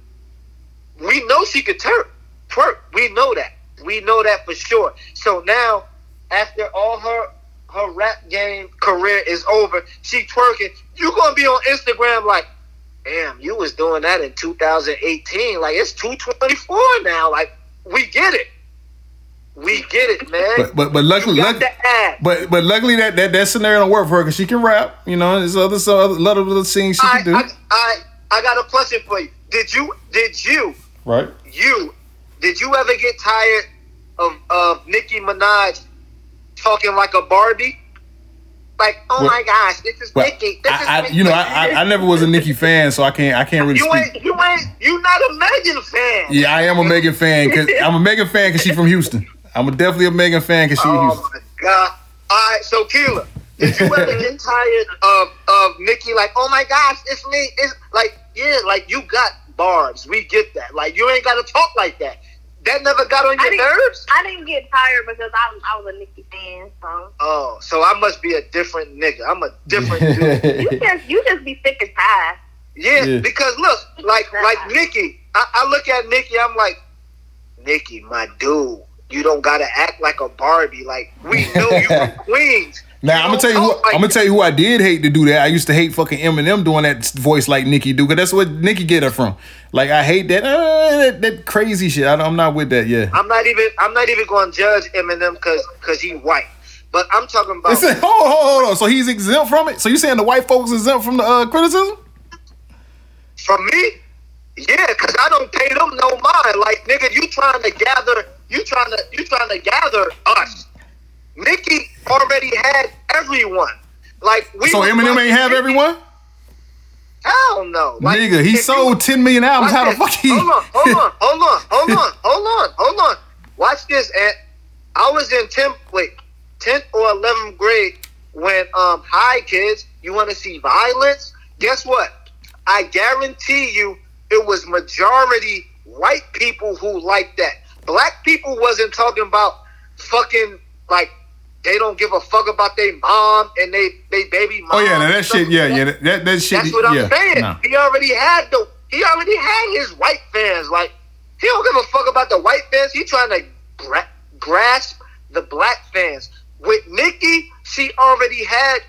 we know she could twerk twerk we know that we know that for sure so now after all her her rap game career is over, she twerking. You gonna be on Instagram like, damn, you was doing that in 2018. Like it's 224 now. Like we get it, we get it, man. But but but luckily, you got luck, the but but luckily that, that that scenario don't work for her because she can rap. You know, there's other some other lot of little things she I, can do. I, I I got a question for you. Did you did you right? you did you ever get tired of of Nicki Minaj talking like a Barbie? Like, oh Well- my gosh, this is Well, Nicki. This is I, I Nicki. you know I, I I never was a Nicki fan, so I can't I can't really You speak. ain't, you ain't, you not a Megan fan. Yeah, I am a Megan fan. Cause I'm a Megan fan because she's from Houston. I'm a, definitely a Megan fan because she's Oh Houston. my god! All right, so Keela, did you ever get tired of of Nicki? Like, oh my gosh, it's me. It's like, yeah, like you got barbs. We get that. Like, you ain't got to talk like that. That never got on your didn't- nerves. I didn't get tired because I, I was a Nicki fan. So Oh, so I must be a different nigga. I'm a different dude. you just you just be sick and tired. Yeah, Yeah. because look, like like Nicki, I, I look at Nicki, I'm like, Nicki, my dude, you don't gotta act like a Barbie. Like we know you from Queens. Now I'm gonna tell you who like I'm gonna tell you who I did hate to do that. I used to hate fucking Eminem doing that voice like Nicki do, cause that's what Nicki get her from. Like I hate that uh, that, that crazy shit. I, am not with that. Yeah. I'm not even I'm not even going to judge Eminem because because he white. But I'm talking about Listen, hold, hold, hold on. So he's exempt from it. So you saying the white folks exempt from the uh, criticism? from me. Yeah, because I don't pay them no mind. Like nigga, you trying to gather, you trying to you trying to gather us. Nicki already had everyone. Like we. So Eminem ain't have Nicki- everyone. Hell no, Like, Nigga, he sold you- 10 million albums. How the this. fuck he? Hold on, hold on, hold on, hold on, hold on, hold on. Watch this, and I was in tenth, wait, tenth or eleventh grade when um hi kids, you want to see violence? Guess what? I guarantee you, it was majority white people who liked that. Black people wasn't talking about fucking like they don't give a fuck about their mom and they they baby mom. Oh yeah, that shit. Yeah, yeah, that that, shit. That's what I'm yeah, saying. nah. He already had the he already had his white fans. Like he don't give a fuck about the white fans. He trying to gra- grasp the black fans. With Nicki, she already had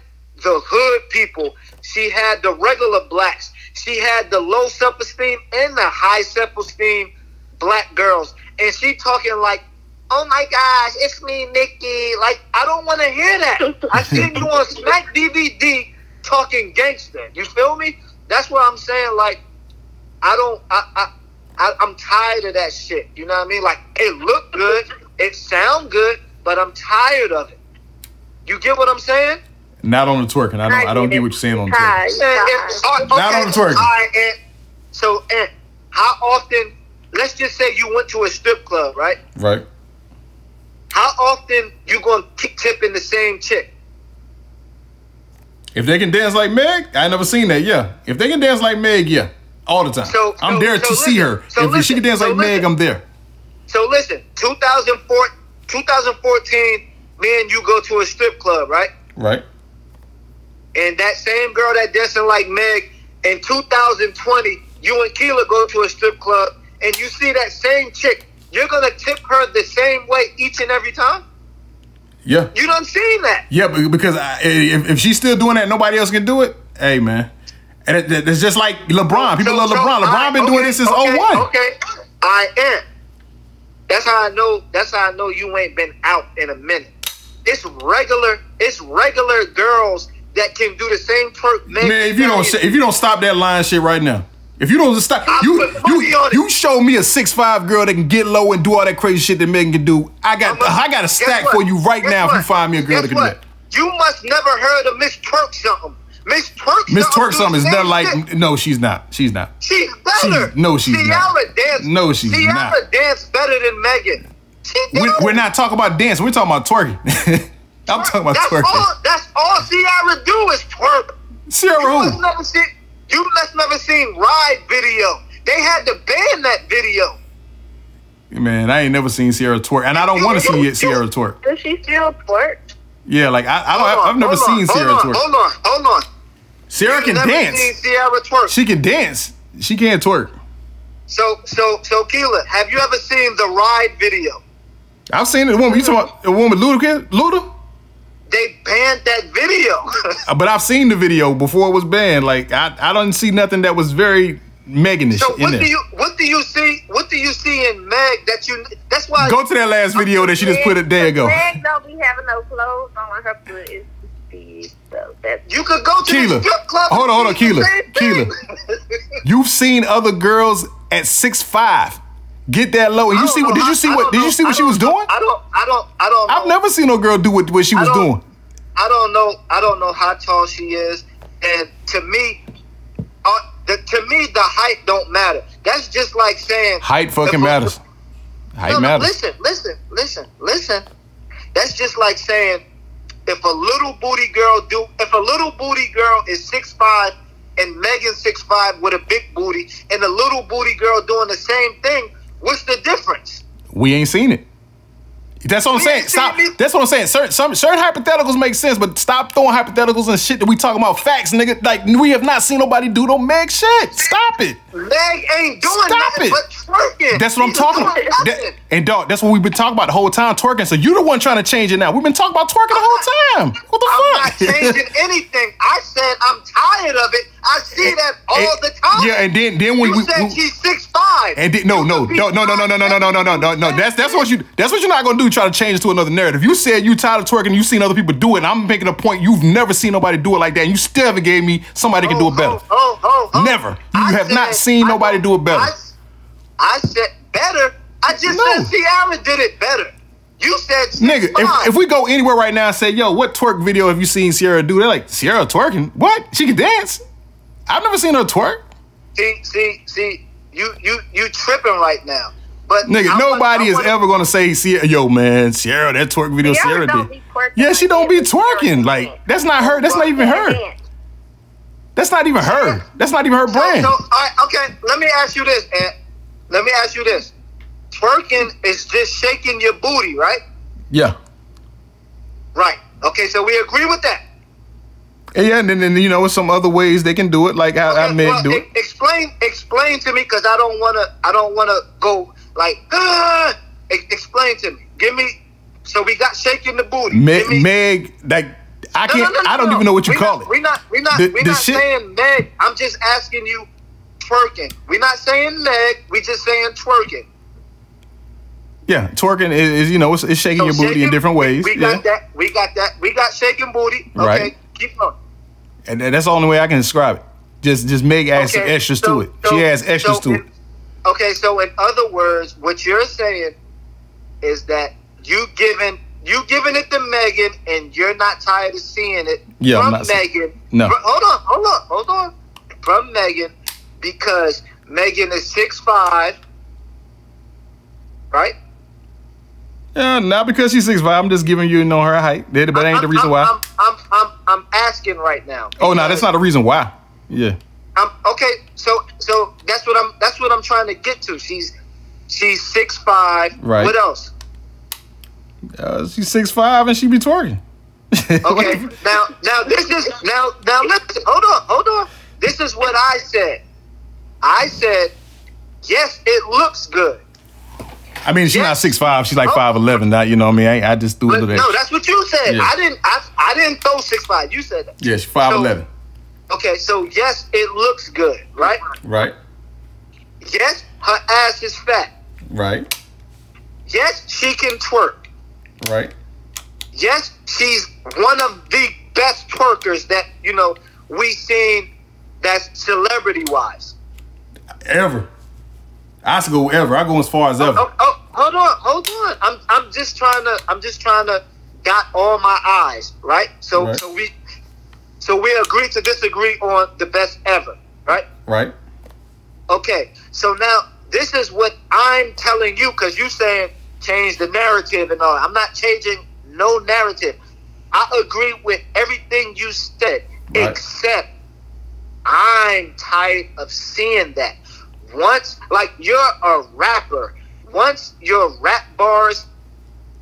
the hood people. She had the regular blacks. She had the low self esteem and the high self esteem black girls. And she talking like, "Oh my gosh, it's me, Nicki." Like I don't want to hear that. I seen you on Smack DVD talking gangster. You feel me? That's what I'm saying. Like I don't. I. I I, I'm tired of that shit. You know what I mean? Like it look good, it sound good, but I'm tired of it. You get what I'm saying? Not on the twerking. I don't. I don't get what you're saying on the twerking. Hi, And hi. if- oh, Not on the twerking. All right, and so, and how often? Let's just say you went to a strip club, right? Right. How often you gonna keep tipping the same chick? If they can dance like Meg, I never seen that. Yeah. If they can dance like Meg, yeah, all the time. So- I'm so- there so to see her. if she can dance like Meg. I'm there. So listen, 2004, 2014, me and you go to a strip club, right? Right. And that same girl that dancing like Meg in 2020, you and Keela go to a strip club and you see that same chick. You're gonna tip her the same way each and every time. Yeah. You done seen that? Yeah, because I, if, if she's still doing that, nobody else can do it. Hey, man. And it, it's just like LeBron. People So- love so, LeBron. LeBron I- been doing okay, this since okay, 01. Okay, I am. That's how I know. That's how I know you ain't been out in a minute. It's regular. It's regular girls that can do the same twerk. Man, if you don't if you don't stop that line shit right now, if you don't stop, I you you you show me a six five girl that can get low and do all that crazy shit that Megan can do. I got I'ma- got a stack for you right Guess now if you find me a girl Guess that can do what? that. You must never heard of Miss Twerk something. Miss Twerk Miss Twerk something is same like shit. no, she's not. She's not. She's better. She's- no, she's Ciara not. Dance, No, she's Ciara not. dance better than Megan. We, do. we're not talking about dance. We're talking about twerking. I'm talking about that's twerking. All, that's all Ciara do is twerk. Must who? You must never seen Ride video. They had to ban that video. Man, I ain't never seen Ciara twerk, and I don't want to see it, Ciara twerk. Does she still twerk? Yeah, like I, I don't. On, I've never on, seen Ciara on, twerk. Hold on, hold on. Ciara You can never dance. Seen Ciara twerk. She can dance. She can't twerk. so, so, so, Keela, have you ever seen the Ride video? I've seen the woman. You talking about a woman, Luda? Luda? They banned that video. But I've seen the video before it was banned. Like I, I don't see nothing that was very Meganish so, what there. do you, what do you see? What do you see in Meg that you? That's why. Go to that last video that she just put a day ago. Meg don't be having no clothes on. Her foot is so You could go to Keela. the strip club. Hold on, hold on, see Keela. You've seen other girls at six five get that low, and you see what? Did you see what? Did you see what she was doing? I don't. I don't. I don't. Know. I've never seen no girl do what, what she was doing. I don't know. I don't know how tall she is, and to me, uh, the, to me, the height don't matter. That's just like saying Height fucking matters. Height no, no, matters. listen, listen, listen, listen. That's just like saying if a little booty girl do if a little booty girl is six five and Megan six five with a big booty and a little booty girl doing the same thing, what's the difference? We ain't seen it. That's what I'm We saying. Stop. it. That's what I'm saying. Certain some certain hypotheticals make sense, but stop throwing hypotheticals and shit that we talking about facts, nigga. Like we have not seen nobody do no Meg shit. Stop it. Meg ain't doing Stop nothing it. but twerking. That's what I'm talking about. That- and dog, that's what we've been talking about the whole time, twerking. So you the one trying to change it now. We've been talking about twerking the whole time. What the fuck? I'm not changing anything. I said I'm tired of it. I see that all And- the time. Yeah, and then then when you we, said she's six five. and then, no no no no no no no no no no no no no no that's that's what you that's what you're not gonna do. Try to change it to another narrative. You said you tired of twerking. You've seen other people do it. And I'm making a point. You've never seen nobody do it like that. And you still haven't gave me somebody that can do it better. Oh, oh, oh, Never. You I have not said- seen I nobody don't- do it better. I, I said better. I just No. said Ciara did it better. You said Nigga, if, if we go anywhere right now and say, yo, what twerk video have you seen Ciara do? They're like, Ciara twerking? What? She can dance? I've never seen her twerk. see, see, see, you, you, you tripping right now. But Nigga, I want- nobody I is want- ever gonna say, Ciara, yo, man, Ciara, that twerk video Ciara Ciara don't did. Yeah, she don't be but twerking. Like, that's not her. That's not even her. That's not even her. That's not even her So, brand. so right, okay. Let me ask you this, Ant. Let me ask you this. Twerking is just shaking your booty, right? Yeah. Right. Okay, so we agree with that. And yeah, and then, then you know, some other ways they can do it, like how, Okay, Meg well, do it. explain explain to me because I don't wanna I don't wanna go like ah, explain to me. Give me so we got shaking the booty. Meg, Meg, like I can't, no, no, I don't no. even know what you we call not, it. We're not we're not The- we're not shit- saying Meg. I'm just asking you twerking. We're not saying Meg, we just saying twerking. Yeah, twerking is, you know, it's, it's shaking So your booty in different ways. We, we yeah. got that. We got that. We got shaking booty. Okay, Right. keep going. And that- that's the only way I can describe it. Just just Meg adds some Okay, extras so- to it. so- she adds extras to in- it. Okay, so in other words, what you're saying is that you giving you giving it to Megan, and you're not tired of seeing it Yeah, from saying- Megan. No. Fr- hold on, hold on, hold on. From Megan, because Megan is six five, right? Yeah, not because she's six five. I'm just giving you, you know, her height. That but that ain't the I'm- reason I'm, why. I'm, I'm, I'm, I'm asking right now. oh no, that's not the reason why. Yeah. Um, okay, so so that's what I'm that's what I'm trying to get to. She's she's six five. Right. What else? Uh, she's six five and she be twerking. Okay. now now this is now now listen. Hold on, hold on. This is what I said. I said, yes, it looks good. I mean, she's not six five. She's like Oh. five eleven. That you know what I mean. I, I just threw a But little. no, that's what you said. Yeah. I didn't. I, I didn't throw six five. You said that. yeah, she's five eleven. Okay, so yes, it looks good, right? Right. Yes, her ass is fat. Right. Yes, she can twerk. Right. yes, she's one of the best twerkers that you know we seen that's celebrity wise. Ever. I should go ever. I go as far as oh, ever. Oh, oh, hold on, hold on. I'm I'm just trying to I'm just trying to got all my eyes right. So Right. so we so we agree to disagree on the best ever, right? Right. Okay, so now this is what I'm telling you because you saying change the narrative and all. I'm not changing no narrative. I agree with everything you said, Right. except I'm tired of seeing that. Once, like you're a rapper, once your rap bars,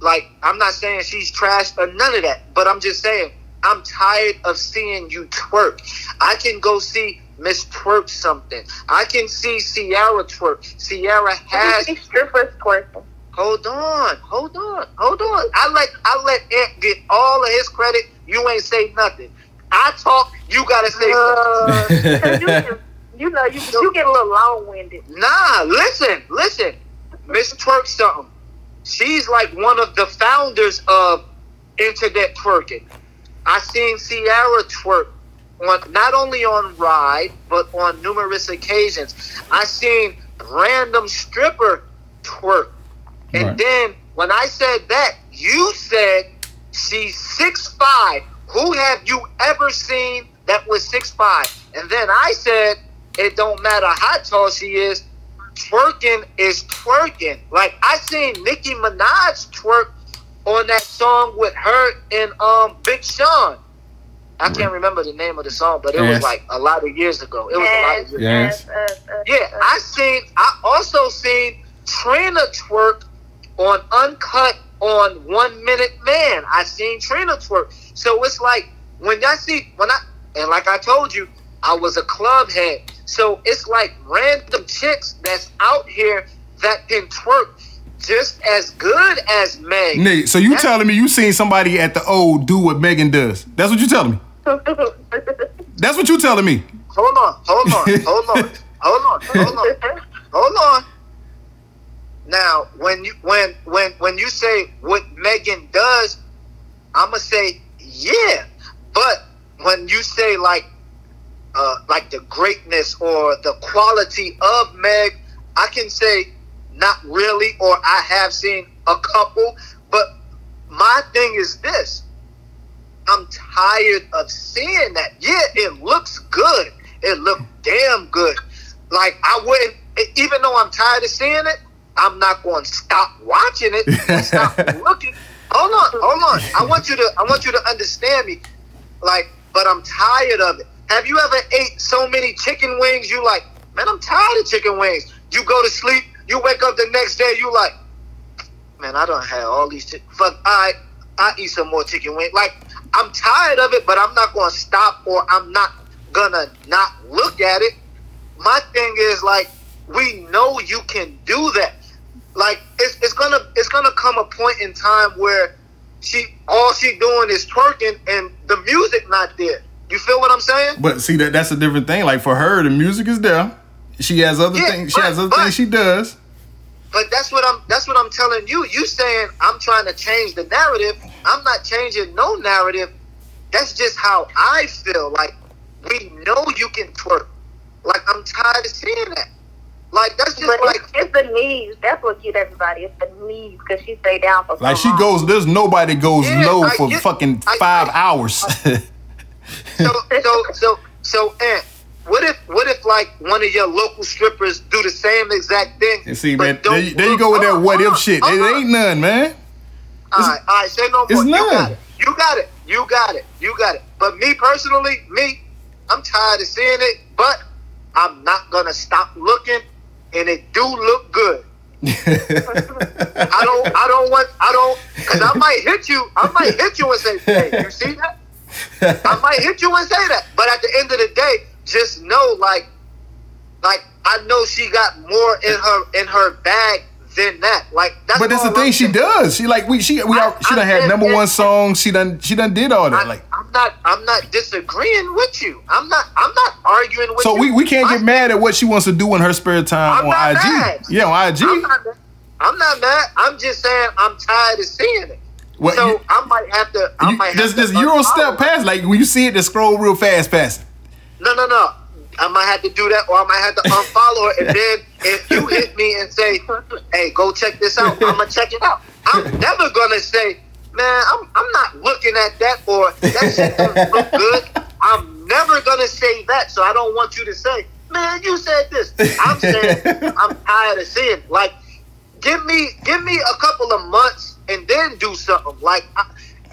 like I'm not saying she's trash or none of that, but I'm just saying I'm tired of seeing you twerk. I can go see Miss Twerk something. I can see Ciara twerk. Ciara has. These strippers twerking. Hold on, hold on, hold on. I let I let Ant get all of his credit. You ain't say nothing. I talk. You gotta say something. Uh, 'cause you, you know, you you get a little long winded. Nah, listen, listen. Miss Twerk something. She's like one of the founders of internet twerking. I seen Ciara twerk on not only on Ride but on numerous occasions. I seen random stripper twerk. And Right. then when I said that, you said she's six five. Who have you ever seen that was six five? And then I said it don't matter how tall she is. Twerking is twerking. Like I seen Nicki Minaj twerk on that song with her and um Big Sean. I can't remember the name of the song, but it Yes. was like a lot of years ago. It was a lot of years. Yes. uh, Yeah, I seen. I also seen Trina twerk on Uncut on One Minute Man. I seen Trina twerk. So it's like when I see when I and like I told you, I was a club head. So it's like random chicks that's out here that can twerk just as good as Meg. Nigga, so you That's- telling me you seen somebody at the O do what Megan does? That's what you telling me. That's what you telling me. Hold on, hold on, hold on, hold on, hold on. Hold on. Now, when you when when when you say what Megan does, I'ma say yeah. But when you say like uh like the greatness or the quality of Meg, I can say not really, or I have seen a couple. But my thing is this. I'm tired of seeing that. Yeah, it looks good. It looked damn good. Like I wouldn't, even though I'm tired of seeing it, I'm not going to stop watching it. Stop looking. Hold on, hold on. I want you to, I want you to understand me. Like, but I'm tired of it. Have you ever ate so many chicken wings? You like, man, I'm tired of chicken wings. You go to sleep. You wake up the next day. You like, man, I don't have all these. Chi- Fuck, I I eat some more chicken wing. Like I'm tired of it, but I'm not gonna stop or I'm not gonna not look at it. My thing is like we know you can do that. Like it's, it's gonna it's gonna come a point in time where she all she doing is twerking and the music not there. You feel what I'm saying? But see that that's a different thing. Like for her, the music is there. She has other Yeah, things. She has other but- things she does. But that's what I'm that's what I'm telling you. You saying I'm trying to change the narrative. I'm not changing no narrative. That's just how I feel. Like we know you can twerk. Like I'm tired of seeing that. Like that's just But like it's, it's the knees. That's what get everybody. It's the knees because she stay down for so Like she long. goes, there's nobody goes Yeah, low I for get- fucking I- five I- hours. Uh, so so so so Ant, what if what if like one of your local strippers do the same exact thing? and see, man, don't there, you- there you go with that look- what uh-uh, if shit. uh-uh. It ain't none, man. All right, all right, say no more. it's You none. got it. You got it. You got it. You got it. But me personally, me, I'm tired of seeing it, but I'm not gonna stop looking, and it do look good. I don't. I don't want. I don't. Cause I might hit you. I might hit you and say, "Hey, you see that?" I might hit you and say that. But at the end of the day, just know, like, like I know she got more in her in her bag than that. Like that's. but that's the thing I'm she saying. does. She like we she we I- are, she I- done had number one songs. She done she done did all that. I, Like I'm not. I'm not disagreeing with you. I'm not. I'm not arguing with so you. So we, we can't I- get mad at what she wants to do in her spare time I'm on IG. mad. Yeah, on IG. I'm not, I'm not mad. I'm just saying I'm tired of seeing it. So you- I might have to. I You- might have just to just Euro step past. Like when you see it, just scroll real fast past. No, no, no. I might have to do that, or I might have to unfollow her. And then if you hit me and say, "Hey, go check this out," I'm gonna check it out. I'm never gonna say, "Man, I'm I'm not looking at that," or "That shit doesn't look good." I'm never gonna say that. So I don't want you to say, "Man, you said this." I'm saying I'm tired of seeing. Like, give me give me a couple of months and then do something. Like I,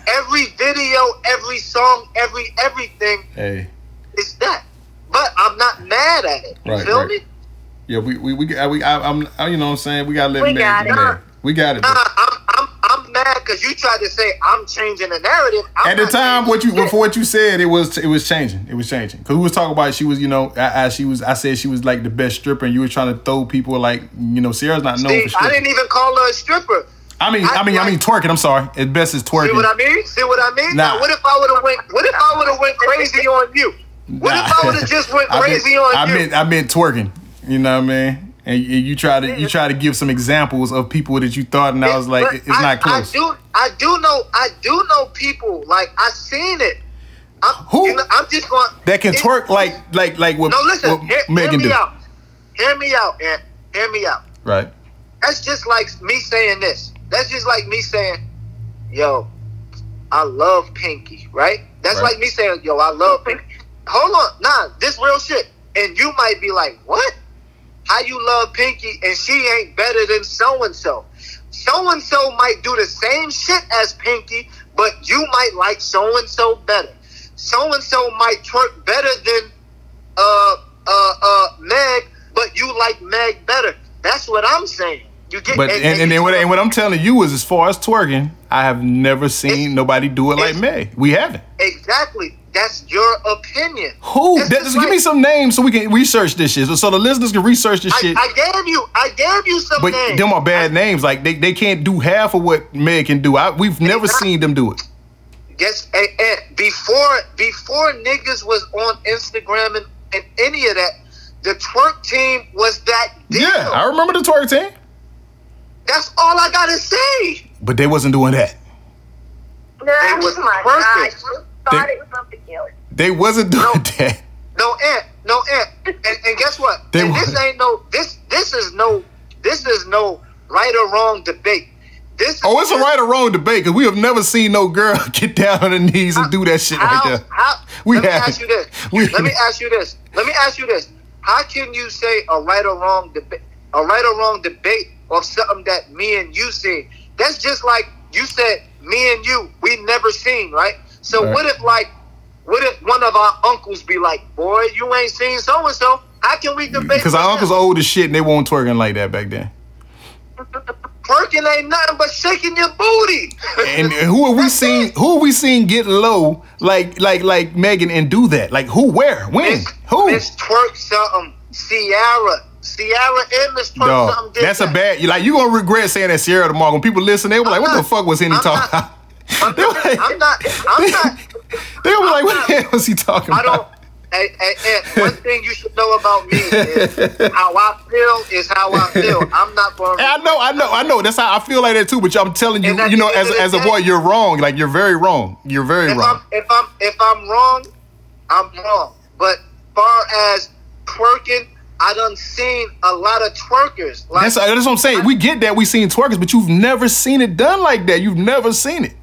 every video, every song, every everything Hey. it's that. But I'm not mad at it. You Right, feel right. me? Yeah, we we we, we I, I'm I, you know what I'm saying. We gotta let We got it. We got it. Nah, I'm I'm I'm mad because you tried to say I'm changing the narrative. I'm At the time, what you for what you said, it was it was changing. It was changing because we was talking about she was you know I, I she was I said she was like the best stripper, and you were trying to throw people like you know Ciara's not known See, for I didn't even call her a stripper. I mean I, I- mean I mean twerking. I'm sorry. At best is twerking. See what I mean? See what I mean? Nah. Now, what if I would have went? What if I would have went crazy on you? What if I would have just went crazy on I you? meant I meant twerking. You know what I mean? And you, you try to you try to give some examples of people that you thought, and I was like, it's I- not close. I do, I do know, I do know people. Like I seen it. I'm, Who? You know, I'm just going. that can it- twerk like like like what, No, listen. what Hear, hear me do. out. Hear me out, and hear me out. Right. That's just like me saying this. That's just like me saying, "Yo, I love Pinky." Right? That's Right. like me saying, "Yo, I love Pinky." Hold on, nah, this real shit. And you might be like, "What? How you love Pinky and she ain't better than so and so?" So and so might do the same shit as Pinky, but you might like so and so better. So and so might twerk better than uh uh uh Meg, but you like Meg better. That's what I'm saying. You get But and, and, then what, and what I'm telling you is, as far as twerking, I have never seen nobody do it like Meg. We haven't. exactly. That's your opinion. Who? That, just just give like- me some names so we can research this shit, so the listeners can research this I, shit. I gave you. I gave you some but names. them are bad names. Like they, they can't do half of what Meg can do. I, we've never Exactly. seen them do it. Guess and, and before before niggas was on Instagram and, and any of that, the twerk team was that deal. Yeah, I remember the twerk team, That's all I gotta say. but they wasn't doing that. No, It was oh my perfect. gosh. Thought it was something else. They wasn't doing No. that. No ant, no ant. And, and guess what? They and this ain't no this this is no this is no right or wrong debate. This Oh, it's a right or wrong debate because we have never seen no girl get down on her knees and do that shit how, right there. how We let me haven't. ask you this. We- let me ask you this. Let me ask you this. How can you say a right or wrong debate a right or wrong debate of something that me and you seen? That's just like you said me and you, we never seen, right? So Right. what if like what if one of our uncles be like, Boy, you ain't seen so and so? How can we debate? Because our uncles old as shit and they weren't twerking like that back then. Twerking ain't nothing but shaking your booty. And who are we seeing? Who are we seeing get low like like like Megan and do that? Like who? Where? When? Miss, Who? Miss Twerk something. Ciara. Ciara and Miss Twerk Dog, something that's a bad. You like you gonna regret saying that Ciara tomorrow when people listen. They were like, "What the fuck was Henny talking?" I'm not, like- I'm not. I'm not. They were like, "What the hell was he talking about? I don't. about?" Hey, hey, hey, one thing you should know about me is how I feel is how I feel. I'm not going. I know, I know, I know. That's how I feel like that too. But I'm telling you, you know, as as a boy, you're wrong. Like you're very wrong. You're very if wrong. I'm if I'm if I'm wrong, I'm wrong. But far as twerking, I done seen a lot of twerkers. Like That's, that's what I'm saying. We get that we seen twerkers, but you've never seen it done like that. You've never seen it.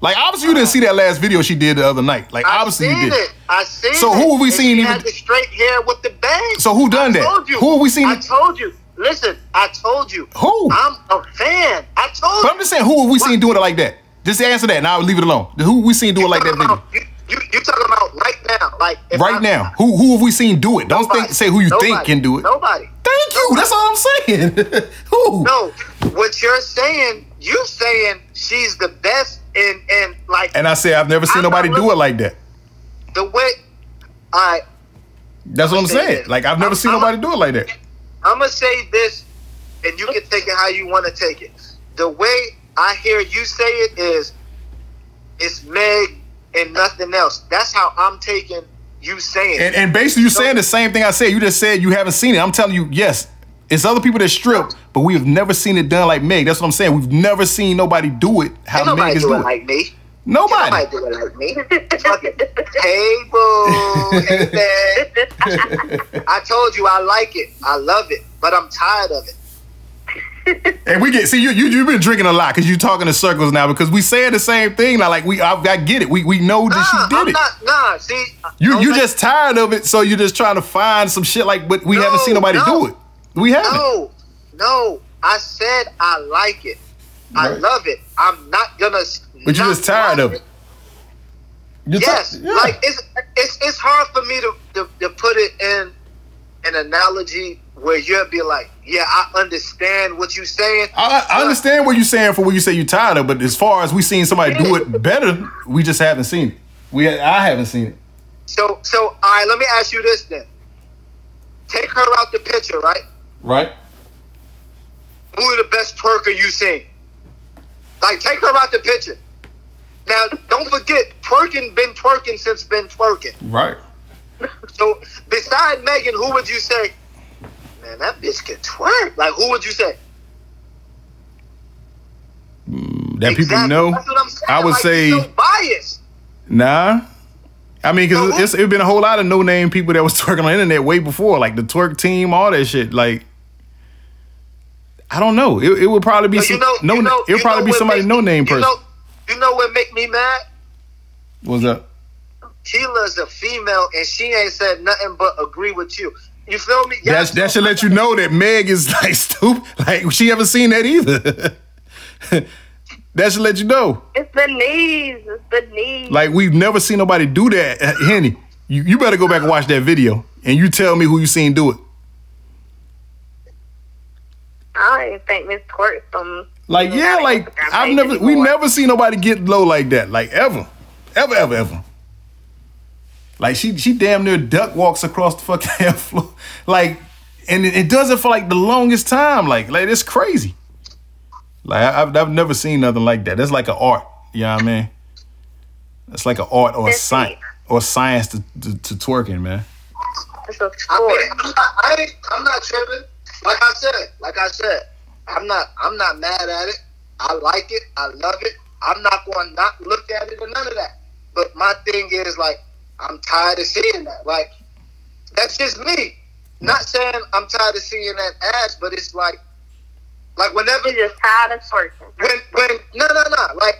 Like obviously you didn't see that last video she did the other night. Like I obviously you did. it. I seen So who have we seen She even- had the straight hair with the bang. So who done I that? Told you. Who have we seen- I told you. Listen, I told you. Who? I'm a fan. I told But you. I'm just saying, who have we seen doing it like that? Just answer that, and I'll leave it alone. Who have we seen doing it like that video? You, you, you talking about right now? Like Right I- now, who who have we seen do it? Don't Nobody. think say who you think can do it. Nobody. Thank you. That's all I'm saying. who? No, what you're saying, you saying she's the best in and like And I say I've never seen I'm nobody do it like that. the way I That's what I'm saying. it. Like I've never I'm- seen nobody do it like that. I'm gonna say this, and you can take it how you want to take it. The way I hear you say it is, it's Meg and nothing else. That's how I'm taking you saying. And, and basically, you're saying the same thing I said. You just said you haven't seen it. I'm telling you, yes, it's other people that strip, but we have never seen it done like Meg. That's what I'm saying. We've never seen nobody do it how Ain't Meg is do doing it it. like me. Nobody. Nobody do it like me. Fucking, hey boo, hey man. I told you I like it. I love it, but I'm tired of it. And we get see you you you've been drinking a lot because you're talking in circles now because we saying the same thing now. Like we I, I get it. We we know that Nah, she did I'm it. not. Nah, see, you you just tired of it, so you're just trying to find some shit like. But we No, haven't seen nobody no. do it. We haven't. No, no. I said I like it. I love it. I'm not gonna. But you're just tired of it. You're Yes, yeah. like it's it's it's hard for me to, to to put it in an analogy where you'll be like, yeah, I understand what you're saying. I, I understand what you're saying for when you say you're tired of, but as far as we seen somebody do it better, we just haven't seen it. We I haven't seen it. So so all right, let me ask you this then. Take her out the picture, right? Right. Who the best twerker you seen? Like take her out the picture. Now don't forget, twerking been twerking since been twerking. Right. So beside Megan, who would you say? Man, that bitch can twerk. Like who would you say? Mm, that people know. I would Like, say so biased. nah. I mean, because who- it's it been a whole lot of no name people that was twerking on the internet way before, like the twerk team, all that shit. Like, I don't know. It, it would probably be But some you know, no. you know, it would probably be somebody no me- name you person. Know, you know what make me mad? What's up? Sheila's a female and she ain't said nothing but agree with you. You feel me? That, Yes, that should let you know that Meg is like stupid. Like she ever seen that either. that should let you know. It's the knees. It's the knees. Like we've never seen nobody do that. Uh, Henny, you, you better go back and watch that video and you tell me who you seen do it. I think Miss Twerk from. Like yeah, like I've never we never seen nobody get low like that. Like ever, ever, ever, ever. Like she she damn near duck walks across the fucking floor. Like, and it, it does it for like the longest time. Like like it's crazy. Like I, I've I've never seen nothing like that. That's like an art. You know what I mean? That's like an art or a science it. or science to, to, to twerking, man. It's a I sport. mean, I'm not, I ain't, I'm not tripping. Like I said, like I said, I'm not, I'm not mad at it. I like it. I love it. I'm not going to not look at it or none of that. But my thing is like, I'm tired of seeing that. Like, that's just me. Not saying I'm tired of seeing that ass, but it's like, like whenever You're tired of twerking. when when no no no like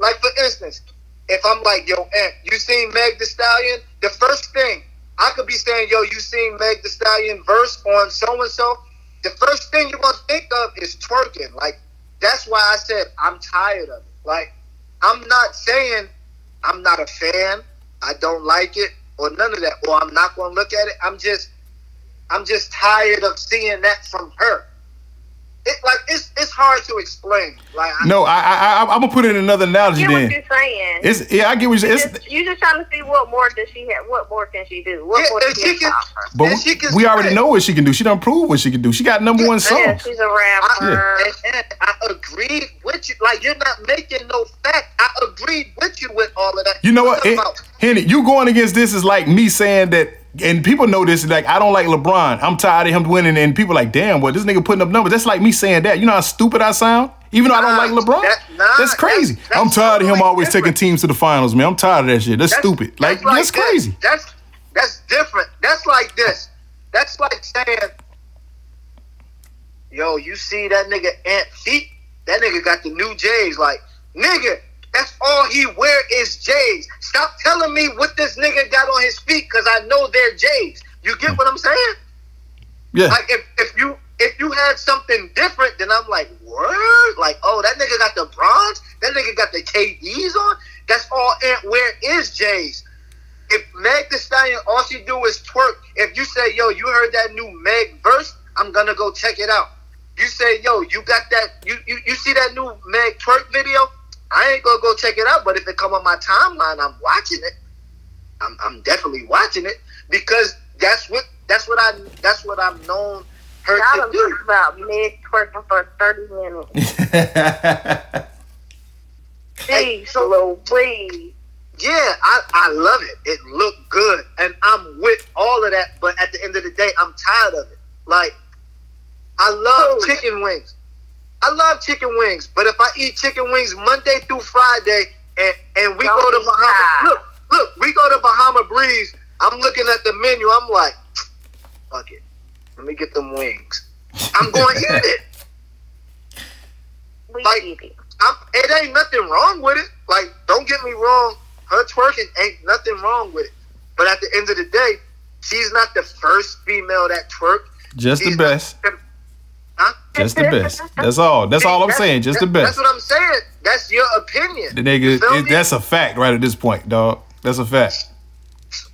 like for instance if i'm like yo Ant you seen meg thee stallion the first thing i could be saying yo you seen meg thee stallion verse on so and so the first thing you're gonna think of is twerking. Like that's why i said i'm tired of it. Like i'm not saying i'm not a fan i don't like it or none of that. Or i'm not gonna look at it. I'm just i'm just tired of seeing that from her it like it's it's hard to explain. Like I- No, I, I, I I'm gonna put it in another analogy. get what Then you're saying. it's yeah, I get what you're. It's Just- you just trying to see what more does she have? What more can she do? What Yeah, more and does she she can- offer? but and she can we already sing. know what she can do. She done proved what she can do. She got number one Yeah, she's a rapper. and, and I agreed with you. Like you're not making no fact. I agreed with you with all of that. You know what, Talking Hen- about- Henny? You going against this is like me saying that, and people know this. Like I don't like LeBron. I'm tired of him winning, and people like, damn, what this nigga putting up numbers? That's like me saying that. You know how stupid I sound? Even though I don't like LeBron. that- nah, that's crazy. that's- I'm that's tired of him totally always taking teams to the finals, man. I'm tired of that shit. That's, That's- stupid. Like that's, this. crazy. That's that's different. That's like this. That's like saying, "Yo, you see that nigga Ant feet? That nigga got the new J's. Like, nigga, that's all he wear is J's. Stop telling me what this nigga got on his feet because I know they're J's. You get what I'm saying? Yeah. Like, if if you if you had something different, then I'm like, word? Like, oh, that nigga got the bronze? That nigga got the KDs on? That's all Ant Where is J's. If Meg Thee Stallion, all she do is twerk. If you say, yo, you heard that new Meg verse, I'm gonna go check it out. You say, yo, you got that, you, you, you see that new Meg twerk video? I ain't gonna go check it out, but if it come on my timeline, I'm watching it. I'm, I'm definitely watching it because that's what that's what I that's what I'm known her Y'all to do. about Meg twerking for 30 minutes. Hey, Jeez, so- little please. Yeah, I, I love it. It looked good. And I'm with all of that, but at the end of the day, I'm tired of it. Like, I love chicken wings. I love chicken wings, but if I eat chicken wings Monday through Friday and, and we Don't go to Bahama, look, look, we go to Bahama Breeze, I'm looking at the menu, I'm like, fuck it. Let me get them wings. I'm going to eat it. Like- it. I'm, it ain't nothing wrong with it. Like, don't get me wrong. Her twerking ain't nothing wrong with it. But at the end of the day, she's not the first female that twerk. Just the She's not- best. Huh? Just the best. That's all. That's all I'm That's- saying. Just the best. That's what I'm saying. That's your opinion. The nigga, it, that's a fact right at this point, dog. That's a fact.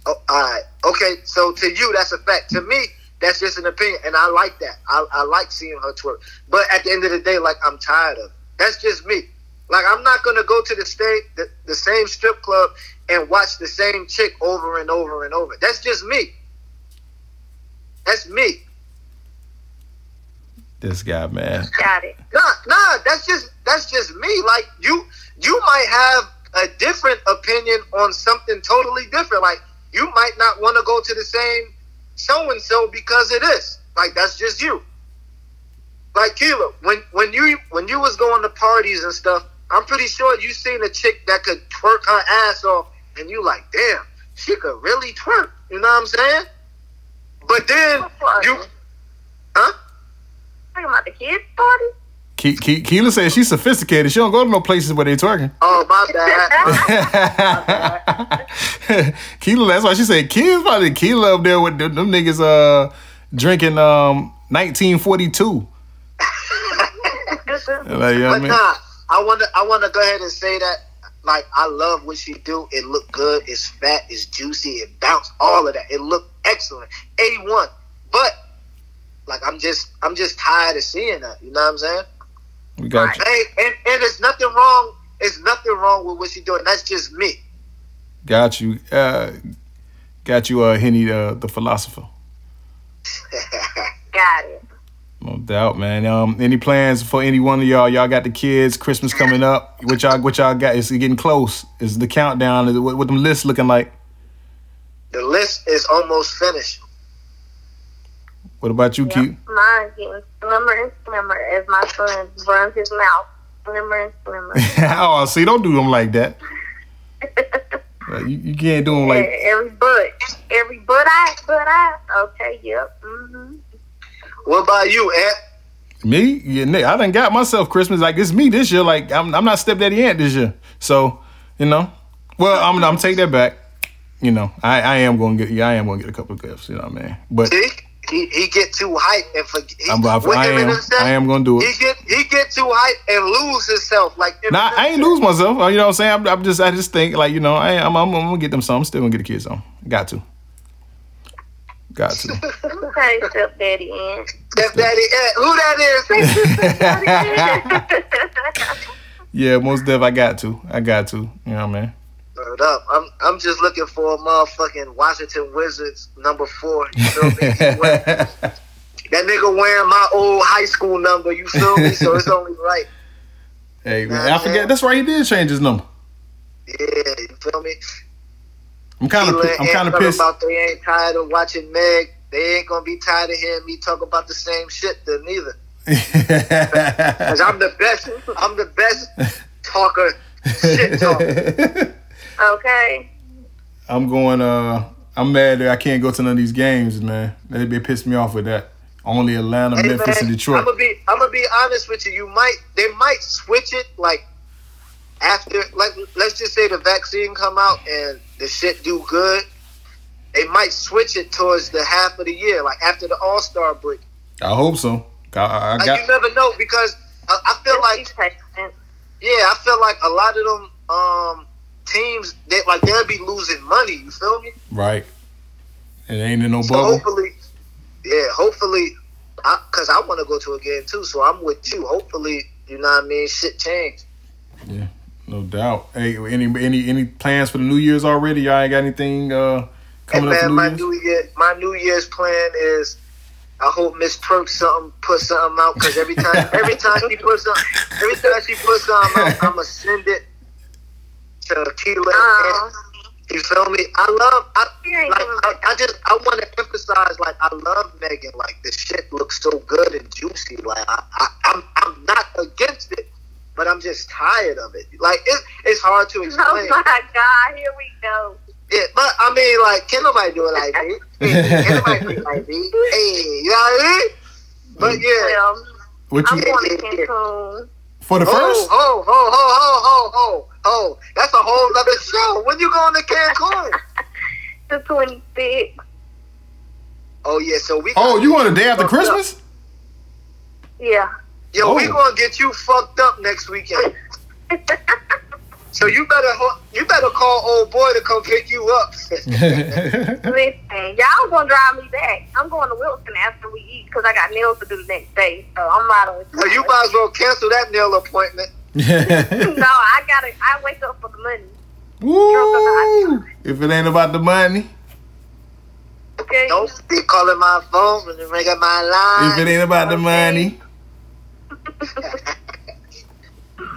Oh, all right. Okay. So to you, that's a fact. To me, that's just an opinion, and I like that. I, I like seeing her twerk. But at the end of the day, like I'm tired of. It. That's just me. Like I'm not gonna go to the state the, the same strip club and watch the same chick over and over and over. That's just me. That's me. This guy, man. Got it. Nah, nah. That's just that's just me. Like you, you might have a different opinion on something totally different. Like you might not want to go to the same so and so because of this. Like that's just you. Like Keela, when when you when you was going to parties and stuff, I'm pretty sure you seen a chick that could twerk her ass off, and you like, damn, she could really twerk. You know what I'm saying? But then you, huh? Talking about the kids' party? Ke- Ke- Keela says she's sophisticated. She don't go to no places where they twerking. Oh my bad. Keela, that's why she said kids probably Keela up there with them, them niggas uh drinking um 1942. Like, you know what I But mean? nah, I want to. I want to go ahead and say that. Like, I love what she do. It look good. It's fat. It's juicy. It bounce. All of that. It look excellent. A one. But like, I'm just, I'm just tired of seeing that. You know what I'm saying? We got you. Hey, and and there's nothing wrong. There's nothing wrong with what she doing. That's just me. Got you. Uh, got you. Uh, Henny, uh, the philosopher. Got it. No doubt, man. Um, any plans for any one of y'all? Y'all got the kids. Christmas coming up. What y'all? What y'all got? It's getting close. Is the countdown? Is it, what, what them lists looking like? The list is almost finished. What about you, Yep. Keith? Mine's getting slimmer and slimmer as my son runs his mouth. Slimmer and slimmer. oh, see, don't do them like that. You, you can't do them like. every butt. Every butt I, butt I. Okay, yep. Mm-hmm. What about you, Ant? Me? Yeah, Nick, I done got myself Christmas like it's me this year. Like I'm, I'm not stepdaddy Ant this year. So, you know, well, I'm, I'm take that back. You know, I, I am gonna get, yeah, I am gonna get a couple of gifts. You know what I mean? But See, he he get too hype and forget. he- I'm, I, with I him am, himself, I am gonna do it. He it. get he get too hype and lose himself. Like Nah, I ain't lose myself. Uh, you know what I'm saying? I'm, I'm just, I just think like, you know, I, I'm, I'm, I'm gonna get them some. I'm still gonna get the kids some. Got to. Got to. Okay, stepdaddy in. Stepdaddy Ant. Who that is? yeah, most def. I got to. I got to. You know what I mean? Word up. I'm I'm just looking for a motherfucking Washington Wizards number four. You feel me? that nigga wearing my old high school number. You feel me? So it's only right. hey man, I forget. That's right. He did change his number. Yeah, you feel me? I'm kind of. I'm kind of pissed. About they ain't tired of watching Meg. They ain't gonna be tired of hearing me talk about the same shit then neither. Cause I'm the best. I'm the best talker. Shit talker. Okay. I'm going. Uh, I'm mad that I can't go to none of these games, man. They, they pissed me off with that. Only Atlanta, Hey, Memphis, man, and Detroit. I'm gonna be I'm gonna be honest with you. You might they might switch it like after like let's just say the vaccine come out and the shit do good. They might switch it towards the half of the year, like after the All Star break. I hope so. I, I Like got. you never know because I, I feel like yeah, I feel like a lot of them um teams that like they'll be losing money. You feel me? Right. It ain't in no So bubble. hopefully, yeah, hopefully, because I, want to go to a game too. So I'm with you. Hopefully, you know what I mean. Shit change. Yeah, no doubt. Hey, any any any plans for the New Year's already? Y'all ain't got anything uh, Hey coming up New my Year's? New Year, my New Year's plan is. I hope Miss Perk something put something out because every time every time she puts something every time she puts something out, I'ma send it to Keela. Uh, You feel me? I love I like I, I just I want to emphasize like I love Megan. Like the shit looks so good and juicy. Like I, I I'm I'm not against it, but I'm just tired of it. Like it, it's hard to explain. Oh my God, here we go. Yeah, but I mean, like, can nobody do it like me? Can nobody do it like me? Hey, you know what I mean? But yeah. Well, What I'm you going to Cancun. for the Ho, first? ho, ho, ho, ho, ho, ho, ho. That's a whole nother show. When you going to Cancun? The 26th. Oh, yeah, so we. Oh, you want a day after Fucked up. Christmas? Yeah. Yo, we Oh. gonna get you fucked up next weekend. So you better ho- you better call old boy to come pick you up. Listen, y'all gonna drive me back. I'm going to Wilson after we eat because I got nails to do the next day. So I'm riding with so you might as well cancel that nail appointment. No, I gotta. I wake up for the money. Woo! If it ain't about the money, Okay. Don't be calling my phone when you ring up my line. if it ain't about the money.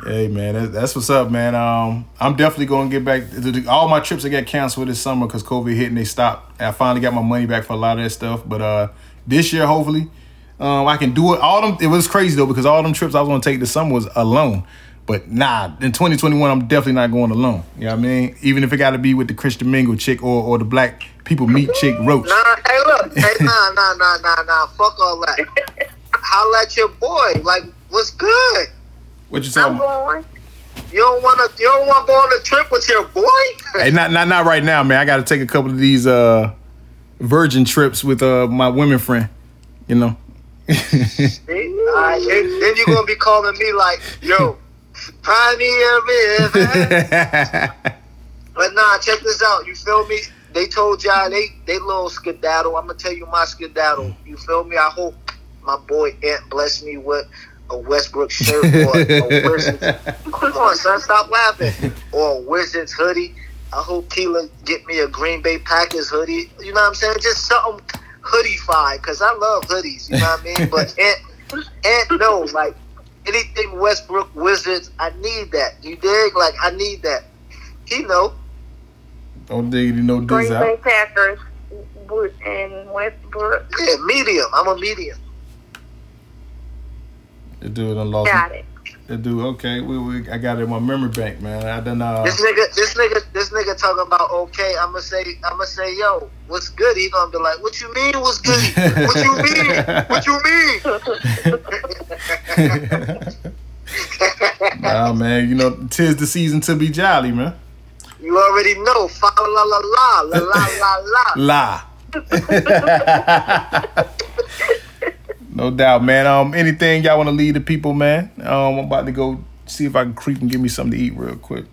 Hey man, that's, that's what's up, man. Um, I'm definitely gonna get back. The, all my trips that got canceled this summer because COVID hit and they stopped. I finally got my money back for a lot of that stuff. But uh, this year, hopefully, um, I can do it. All them. It was crazy though because all them trips I was gonna take this summer was alone. But nah, in 2021, I'm definitely not going alone. You know what I mean? Even if it got to be with the Christian Mingle chick or or the Black People Meet chick Roach. Nah, hey, look, hey, nah, nah, nah, nah, nah. Fuck all that. Holla at your boy. Like, what's good? What you I'm talking about? going. You don't wanna, you don't wanna go on a trip with your boy? Hey, not not not right now, man. I got to take a couple of these uh virgin trips with uh my women friend. You know. Alright, then, then you gonna be calling me like, yo, Pioneer River. But nah, check this out. You feel me? They told y'all they they little skedaddle. I'm gonna tell you my skedaddle. You feel me? I hope my boy Ant bless me with a Westbrook shirt or a Wizards. Come on, son, stop laughing. Or a Wizards hoodie. I hope Keelan get me a Green Bay Packers hoodie. You know what I'm saying? Just something hoodie-fied, because I love hoodies. You know what I mean? But Ant, Ant knows, like, anything Westbrook Wizards, I need that. You dig? Like, I need that. He know. Don't dig diggity no Green diz Bay out. Packers and Westbrook. Yeah, medium. I'm a medium. The dude done lost. Got it. The dude, okay, we, we I got it in my memory bank, man. I done uh This nigga, this nigga, this nigga talking about okay. I'ma say, I'ma say, yo, what's good? He gonna be like, what you mean? What's good? What you mean? What you mean? nah, man. You know, tis the season to be jolly, man. You already know. Fa la la la la la la la. no doubt, man. Um, anything y'all want to lead the people, man? Um, I'm about to go see if I can creep and give me something to eat real quick.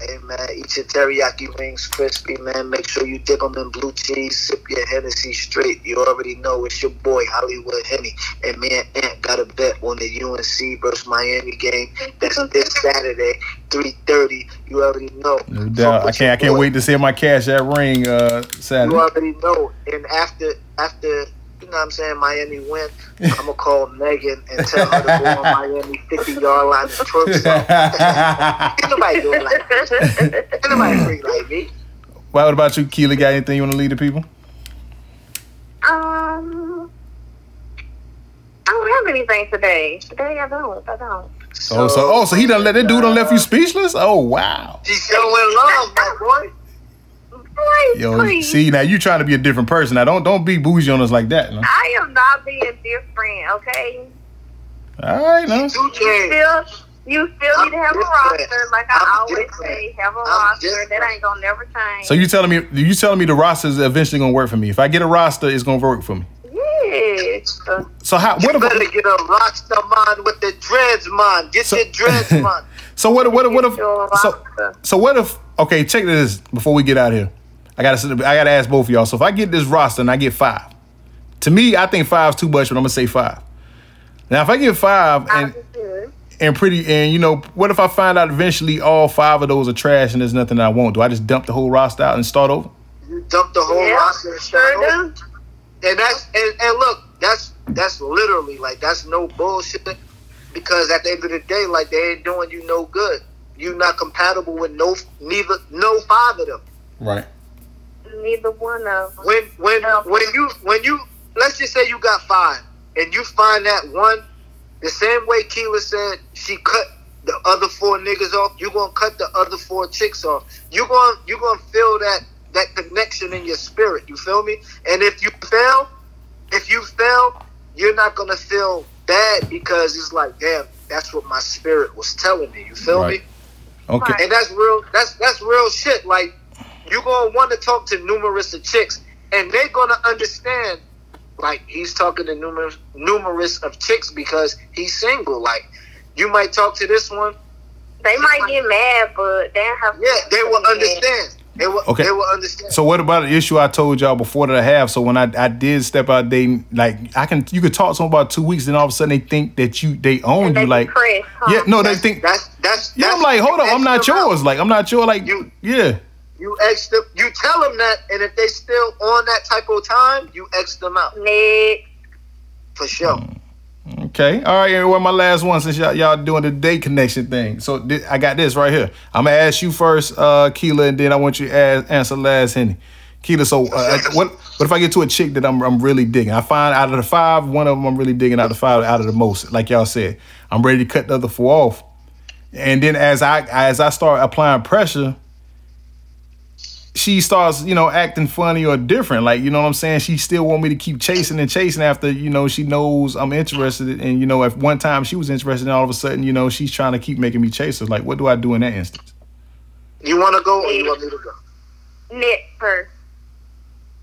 Hey man, eat your teriyaki wings crispy, man. Make sure you dip them in blue cheese. Sip your Hennessy straight. You already know it's your boy Hollywood Henny. And me and Ant got a bet on the UNC versus Miami game. That's this Saturday, three thirty. You already know. No doubt. I can't. I can't wait to see my cash that ring. Uh, Saturday. You already know. And after after you know what I'm saying, Miami win, I'm gonna call Megan and tell her to go on Miami 50 yard line and twerk some. Ain't nobody doing like that. Ain't nobody freak like me. Well, what about you, Keely? Got anything you want to lead the people? Um, I don't have anything today. Today I don't. I don't. oh, so oh, so he done let that dude done left you speechless. Oh wow. She's showing love, my boy. Please, Yo, please. see now you trying to be a different person. Now don't don't be bougie on us like that. No? I am not being different, okay? All right, no. Two You chains. still, you still need to have a I'm roster, like I I'm always different. say. Have a I'm roster. different. That ain't gonna never change. So you telling me you telling me the roster is eventually gonna work for me? If I get a roster, it's gonna work for me. yes. So how? What if You better if? get a rockstar man with the dreads, man. Get So- your dreads, man. So what? What? What if? So, so what if? Okay, check this before we get out here. I gotta I gotta ask both of y'all. So if I get this roster and I get five, to me I think five's too much, but I'm gonna say five. Now if I get five and and pretty and you know what if I find out eventually all five of those are trash and there's nothing I want? Do I just dump the whole roster out and start over? You dump the whole Yeah, roster and start sure over. do. And that's and, and look, that's that's literally like that's no bullshit. Because at the end of the day, like they ain't doing you no good. You're not compatible with no neither no five of them. Right. Neither one of them. When when when you when you let's just say you got five and you find that one, the same way Keela said she cut the other four niggas off, you gonna cut the other four chicks off. You gonna you gonna feel that that connection in your spirit. You feel me? And if you fail, if you fail, you're not gonna feel bad because it's like, damn, that's what my spirit was telling me. You feel Right. me? Okay. And that's real. That's that's real shit. Like you gonna want to talk to numerous of chicks, and they're gonna understand. Like he's talking to numerous numerous of chicks because he's single. Like you might talk to this one. They might get mad, but they don't have. Yeah, they will understand. They will. Okay. They will understand. So what about the issue I told y'all before that I have? So when I, I did step out dating, like I can you could talk to them about two weeks, then all of a sudden they think that you they own And they you. Like depressed, huh? yeah, no, they think that's that's. yeah. that's I'm like, hold on, I'm not extra amount. yours. Like I'm not yours. Like You- yeah. You X them. You tell them that, and if they still on that type of time, you X them out Next. for sure. Okay. All right. Well, my last one since y'all, y'all doing the date connection thing. So thi- I got this right here. I'm gonna ask you first, uh, Keela, and then I want you to ask, answer last, Henny. Keela, so uh, what? What if I get to a chick that I'm I'm really digging? I find out of the five, one of them I'm really digging. Out of the five, out of the most, like y'all said, I'm ready to cut the other four off. And then as I as I start applying pressure, she starts, you know, acting funny or different. Like, you know what I'm saying? She still want me to keep chasing and chasing after, you know, she knows I'm interested. And, you know, if one time she was interested and all of a sudden, you know, she's trying to keep making me chase her. Like, what do I do in that instance? You want to go or you want me to go? Next her.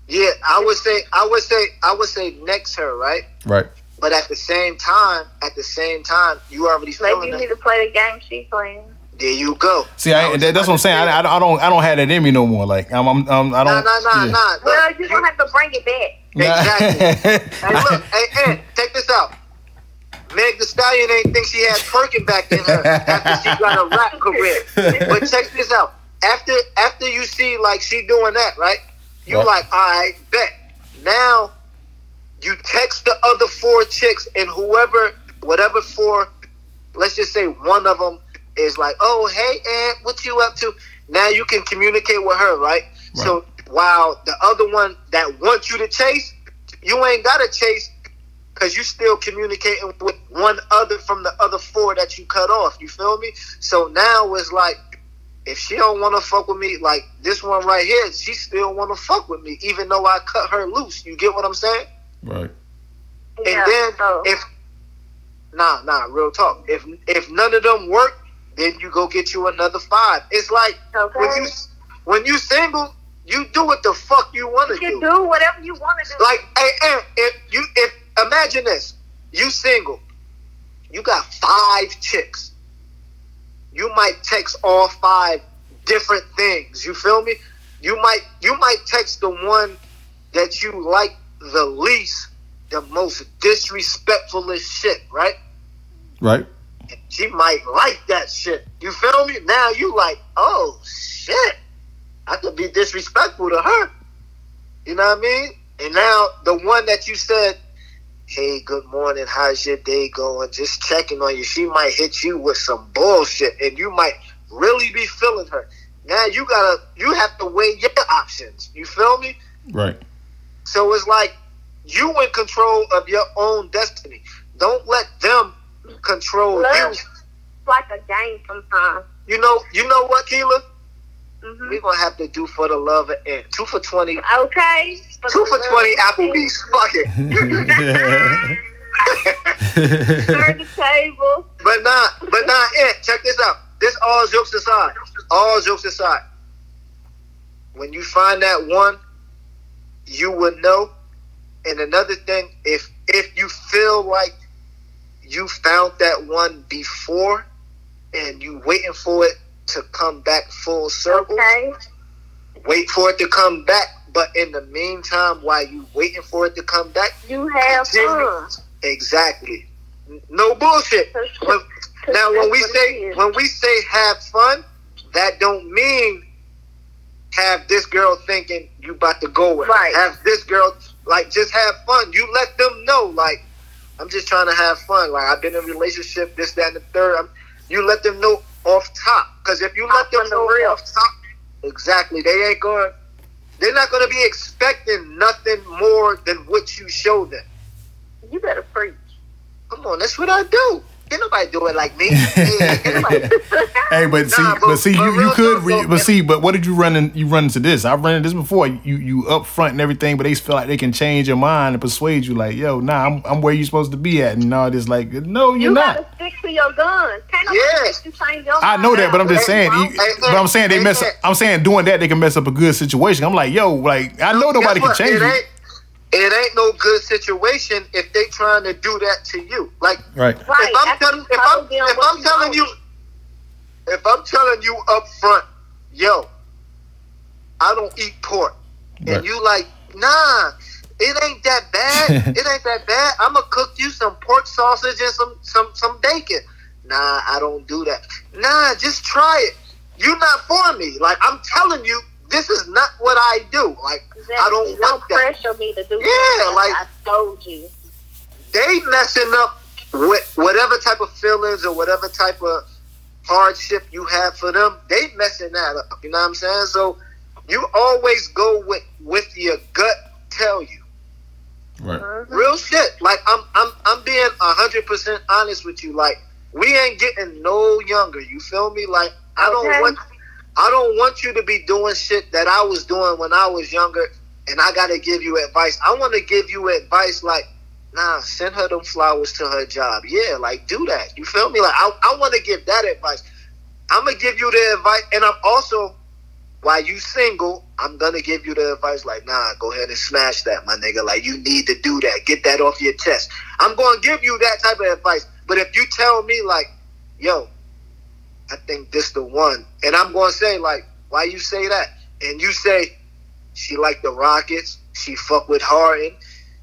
Yeah, I would say. I would say. I would say next her, right? Right. But at the same time, at the same time, you already Maybe feeling you need to play the game she playing. There you go. See, I, that, that's what I'm saying. I, I, I don't I don't have that in me no more. Like, I'm, I'm, I'm I don't. nah, nah, yeah. nah. Well, you're gonna have to bring it back. Exactly. Hey, look, hey, hey, check this out. Meg Thee Stallion ain't think she had twerking back in her after she got a rap career. But check this out. After after you see like she doing that, right? You Right. like, all right, bet. Now you text the other four chicks and whoever, whatever four, let's just say one of them is like, oh hey Ant, what you up to? Now you can communicate with her, right? So while the other one that wants you to chase, you ain't gotta chase because you still communicating with one other from the other four that you cut off. You feel me? So now it's like, if she don't want to fuck with me, like this one right here, she still want to fuck with me, even though I cut her loose. You get what I'm saying? right. And Yeah, then so- if nah, nah, real talk. If if none of them work, then you go get you another five. It's like Okay. when you when you single, you do what the fuck you want to do. you can do whatever you want to do. like, hey, hey, if you if imagine this, you single, you got five chicks. You might text all five different things. You feel me? You might you might text the one that you like the least, the most disrespectfulest shit, right? Right. She might like that shit. You feel me? Now you like, oh shit. I could be disrespectful to her. You know what I mean? And now the one that you said, hey, good morning, how's your day going? Just checking on you. She might hit you with some bullshit and you might really be feeling her. Now you gotta you have to weigh your options. You feel me? Right. So it's like you in control of your own destiny. Don't let them control Love you. like a game sometimes. You know, you know what, Keela? hmm We're gonna have to do for the love of it. Two for twenty. Okay. Two for twenty Applebee's. Fuck it. Turn the table. but not, but not it. check this out. This all jokes aside. All jokes aside. When you find that one, you will know. And another thing, if if you feel like you found that one before and you waiting for it to come back full circle, Okay. wait for it to come back. But in the meantime, while you waiting for it to come back, You have fun. exactly. No bullshit. When- now when we say when we say have fun, that don't mean have this girl thinking you about to go with. Right. Have this girl like just have fun. You let them know like I'm just trying to have fun. Like I've been in a relationship, this, that, and the third. I'm, you let them know off top. Because if you let them know real. off top, exactly, they ain't going. They're not going to be expecting nothing more than what you show them. You better preach. Come on, that's what I do. Can't nobody do it like me. Hey, Hey, but see, Nah, but, but- see, but you, you could, re, though, but see, but what did you run in? You run into this? I've run into this before. You you up front and everything, but they feel like they can change your mind and persuade you, like, yo, nah, I'm, I'm where you supposed to be at, and all this, like, no, you're you not. gotta stick to your guns. Can't nobody Yeah. you change your I know that, but I'm just saying. You- hey, but I'm saying they hey, mess. hey. Up, I'm saying doing that they can mess up a good situation. I'm like, yo, like I know nobody can what? change it you. Ain't, it ain't no good situation if they trying to do that to you. Like Right. Right. if I'm after telling, you if I'm, if I'm telling you, if I'm telling you up front, yo, I don't eat pork, Right. and you like, nah, it ain't that bad. it ain't that bad. I'm gonna cook you some pork sausage and some some some bacon. Nah, I don't do that. Nah, just try it. You're not for me. Like I'm telling you, this is not what I do. Like I don't Don't want that. pressure me to do Yeah, that. like- I told you. they messing up with whatever type of feelings or whatever type of hardship you have for them. They messing that up. You know what I'm saying? So you always go with with your gut tell you Right. Mhm. real shit. Like I'm I'm I'm being hundred percent honest with you. Like we ain't getting no younger. You feel me? Like I don't Okay. want I don't want you to be doing shit that I was doing when I was younger and I gotta give you advice. I wanna give you advice like Nah, send her them flowers to her job. Yeah, like do that. You feel me? Like I, I want to give that advice. I'm gonna give you the advice, and I'm also, while you single, I'm gonna give you the advice. Like, nah, go ahead and smash that, my nigga. Like, you need to do that. Get that off your chest. I'm gonna give you that type of advice. But if you tell me like, yo, I think this the one, and I'm gonna say like, why you say that? And you say she like the Rockets. She fuck with Harden.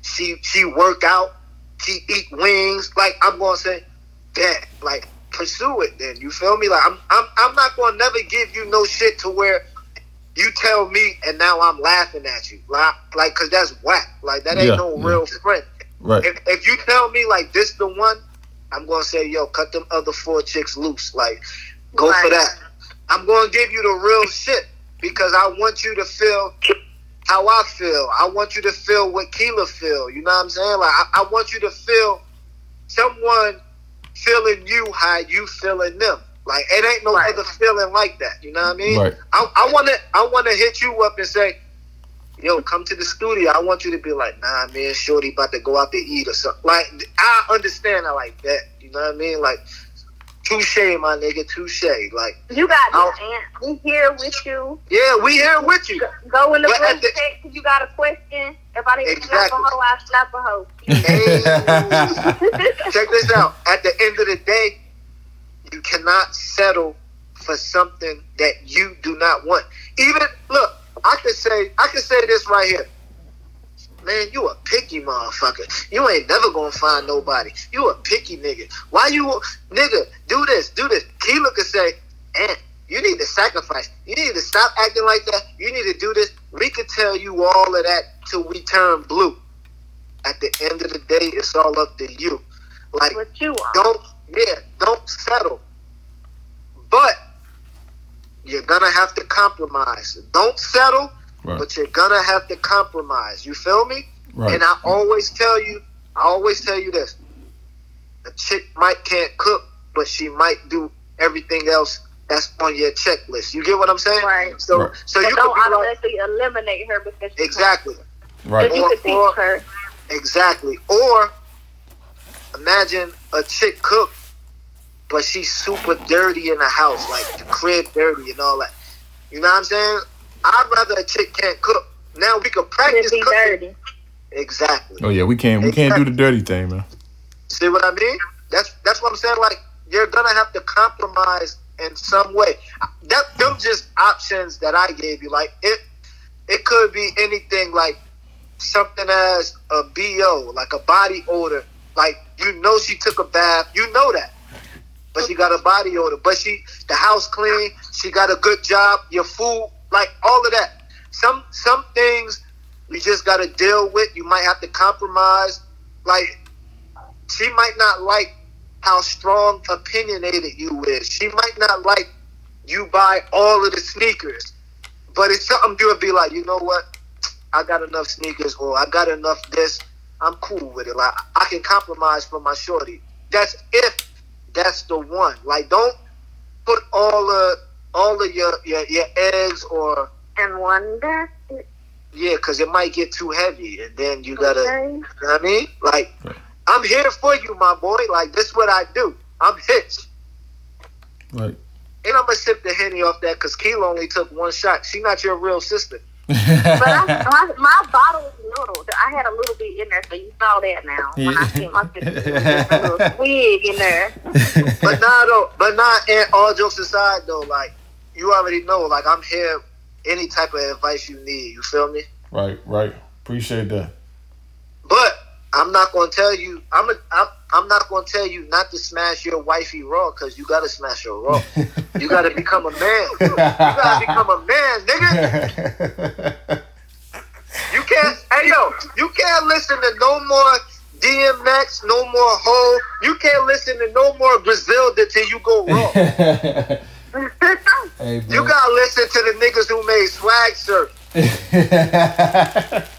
She she work out. She eat wings. Like I'm gonna say that. Like pursue it. Then you feel me? Like I'm I'm I'm not gonna never give you no shit to where you tell me and now I'm laughing at you. Like like cause that's whack. Like that ain't Yeah, no yeah. real friend. Right. If if you tell me like this the one, I'm gonna say yo cut them other four chicks loose. Like go for that. I'm gonna give you the real shit because I want you to feel how I feel. I want you to feel what Keela feel. You know what I'm saying? Like I, I want you to feel someone feeling you how you feeling them. Like it ain't no Right. other feeling like that. You know what I mean? Right. I, I wanna I wanna hit you up and say, Yo, come to the studio. I want you to be like, nah, man, Shorty about to go out to eat or something. Like, I understand that like that. You know what I mean? Like, touche, my nigga, touche. Like, You got this, Ant. We here with you. yeah, we here with you. Go- Go in the group text you got a question. If I didn't slap a hoe, I slap a hoe. Hey, check this out. At the end of the day, you cannot settle for something that you do not want. Even look, I could say I could say this right here. Man, you a picky motherfucker. You ain't never gonna find nobody. You a picky nigga. Why you nigga do this, do this? Keela could say, and you need to sacrifice. You need to stop acting like that. You need to do this. We could tell you all of that till we turn blue. At the end of the day, it's all up to you. Like you don't yeah, don't settle. But you're gonna have to compromise. Don't settle, Right. but you're gonna have to compromise. You feel me? Right. And I always tell you, I always tell you this: a chick might can't cook, but she might do everything else that's on your checklist. You get what I'm saying? Right. So, Right. so But you don't could be like, automatically eliminate her because she exactly, right. But you Or- could teach or- her. exactly. Or imagine a chick cook, but she's super dirty in the house, like the crib dirty and all that. You know what I'm saying? I'd rather a chick can't cook. Now we can practice cooking. dirty. Exactly. Oh yeah, we can't we can't do the dirty thing, man. See what I mean? That's that's what I'm saying. Like you're gonna have to compromise in some way. That them just options that I gave you. Like it it could be anything like something as a BO, like a body odor. Like you know she took a bath, you know that. But she got a body odor. But she the house clean, she got a good job, your food, like all of that. Some some things you just gotta deal with. You might have to compromise. Like she might not like how strong opinionated you is. She might not like you buy all of the sneakers. But it's something you would be like, you know what? I got enough sneakers or I got enough this. I'm cool with it. Like I can compromise for my shorty. That's if that's the one. Like don't put all of all of your your, your eggs or And one basket. yeah, because it might get too heavy, and then you gotta. Okay. You know what I mean? Like, Right. I'm here for you, my boy. Like, this is what I do. I'm hitched. Right. And I'm gonna sip the henny off that because Keela only took one shot. She not your real sister. But I, my, my bottle was little. I had a little bit in there, so you saw that now. When I see my sister, a little twig in there. But nah, though. But nah. And all jokes aside, though, like you already know, like I'm here. Any type of advice you need. You feel me? right, right. Appreciate that. But I'm not gonna tell you. I'm a, I'm, I'm not gonna tell you not to smash your wifey raw because you gotta smash her raw. you gotta become a man. You gotta become a man, nigga. You can't. Hey yo, you can't listen to no more DMX, no more Ho. You can't listen to no more Griselda till you go raw. hey, You gotta listen to the niggas who made swag surf.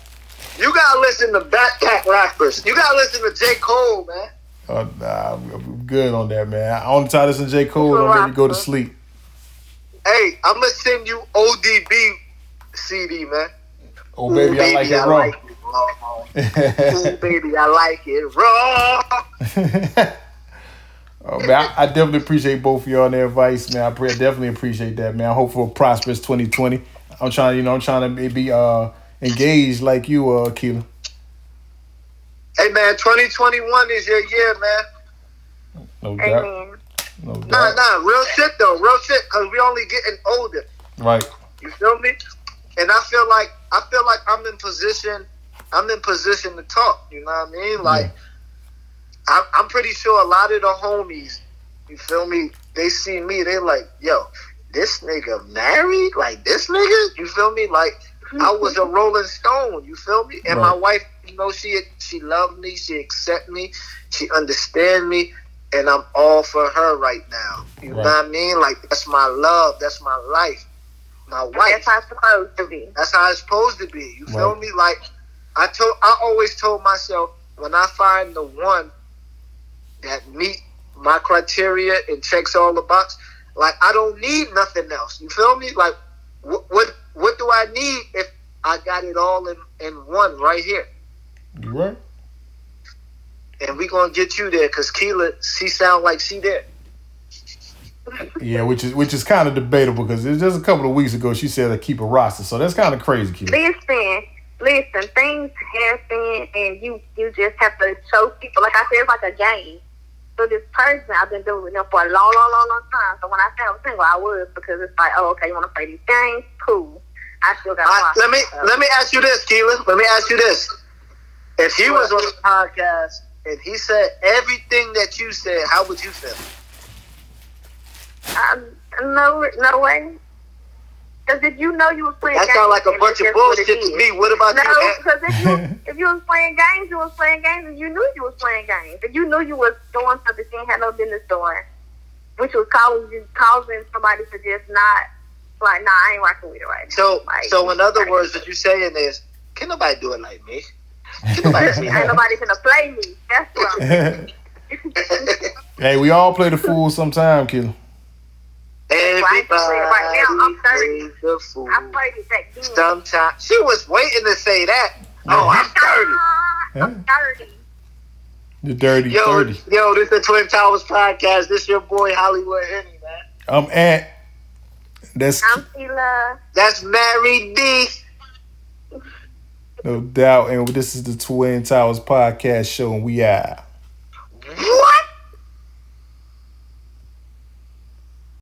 You gotta listen to backpack rappers. You gotta listen to J. Cole, man. oh, nah, I'm, good on that, man. I only time to listen to J. Cole, I'm ready to go to sleep. Hey, I'm gonna send you ODB CD, man. Oh, baby, I like it raw. like it raw. Ooh, baby, I like it raw. Oh, man, I, I definitely appreciate both of y'all and their advice, man. I pre- definitely appreciate that, man. I hope for a prosperous 2020. I'm trying, you know, I'm trying to be uh engaged like you, uh, Keela. Hey, man, 2021 is your year, man. No doubt. Amen. No Nah, doubt. nah, real shit though, real shit, cause we only getting older. Right. You feel me? And I feel like I feel like I'm in position. I'm in position to talk. You know what I mean? Like I'm, I'm pretty sure a lot of the homies. You feel me? They see me. They like, yo, this nigga married? Like this nigga? You feel me? Like I was a Rolling Stone. You feel me? And my wife, you know, she she loved me. She accept me. She understand me. And I'm all for her right now. You know what I mean? Like that's my love. That's my life. My wife. That's how it's supposed to be. That's how it's supposed to be. You feel me? Like I told, I always told myself when I find the one that meet my criteria and checks all the box, like I don't need nothing else. You feel me? Like what what, what do I need if I got it all in in one right here? You right? And we gonna get you there because Keela, she sound like she there. Yeah, which is which is kind of debatable because it's just a couple of weeks ago she said to keep a roster, so that's kind of crazy, Keela. Listen, listen, things happen and you you just have to show people like I said, it's like a game. For this person. I've been dealing with them for a long, long, long, long time. So when I say I was single, I was because it's like, oh, okay, you want to play these games? Cool. I still got. Right, let me let me ask you this, Keelan. Let me ask you this: If he was on the podcast and he said everything that you said, how would you feel? Um, no, no way. Because if you know you was playing That games, sounds like a bunch of just what it bullshit to me. What about No, you? because if you if you was playing games, you was playing games, and you knew you was playing games, and you knew you was doing something you ain't had no business doing, which was causing causing somebody to just not like, nah, I ain't rocking with it right now. So, Like, so in other words, what you saying is, can nobody do it like me? Can nobody ain't nobody gonna play me. That's what I'm saying. hey, we all play the fool sometime, killer. Everybody Right now, I'm 30. plays the fool. I played it back. Sometimes she was waiting to say that. Oh, I'm dirty. Ah, I'm dirty. The dirty Yo, thirty. yo, this is the Twin Towers podcast. This your boy Hollywood Henny, man. I'm at. That's I'm Sheila. That's Mary D. no doubt, and this is the Twin Towers podcast show, and we are.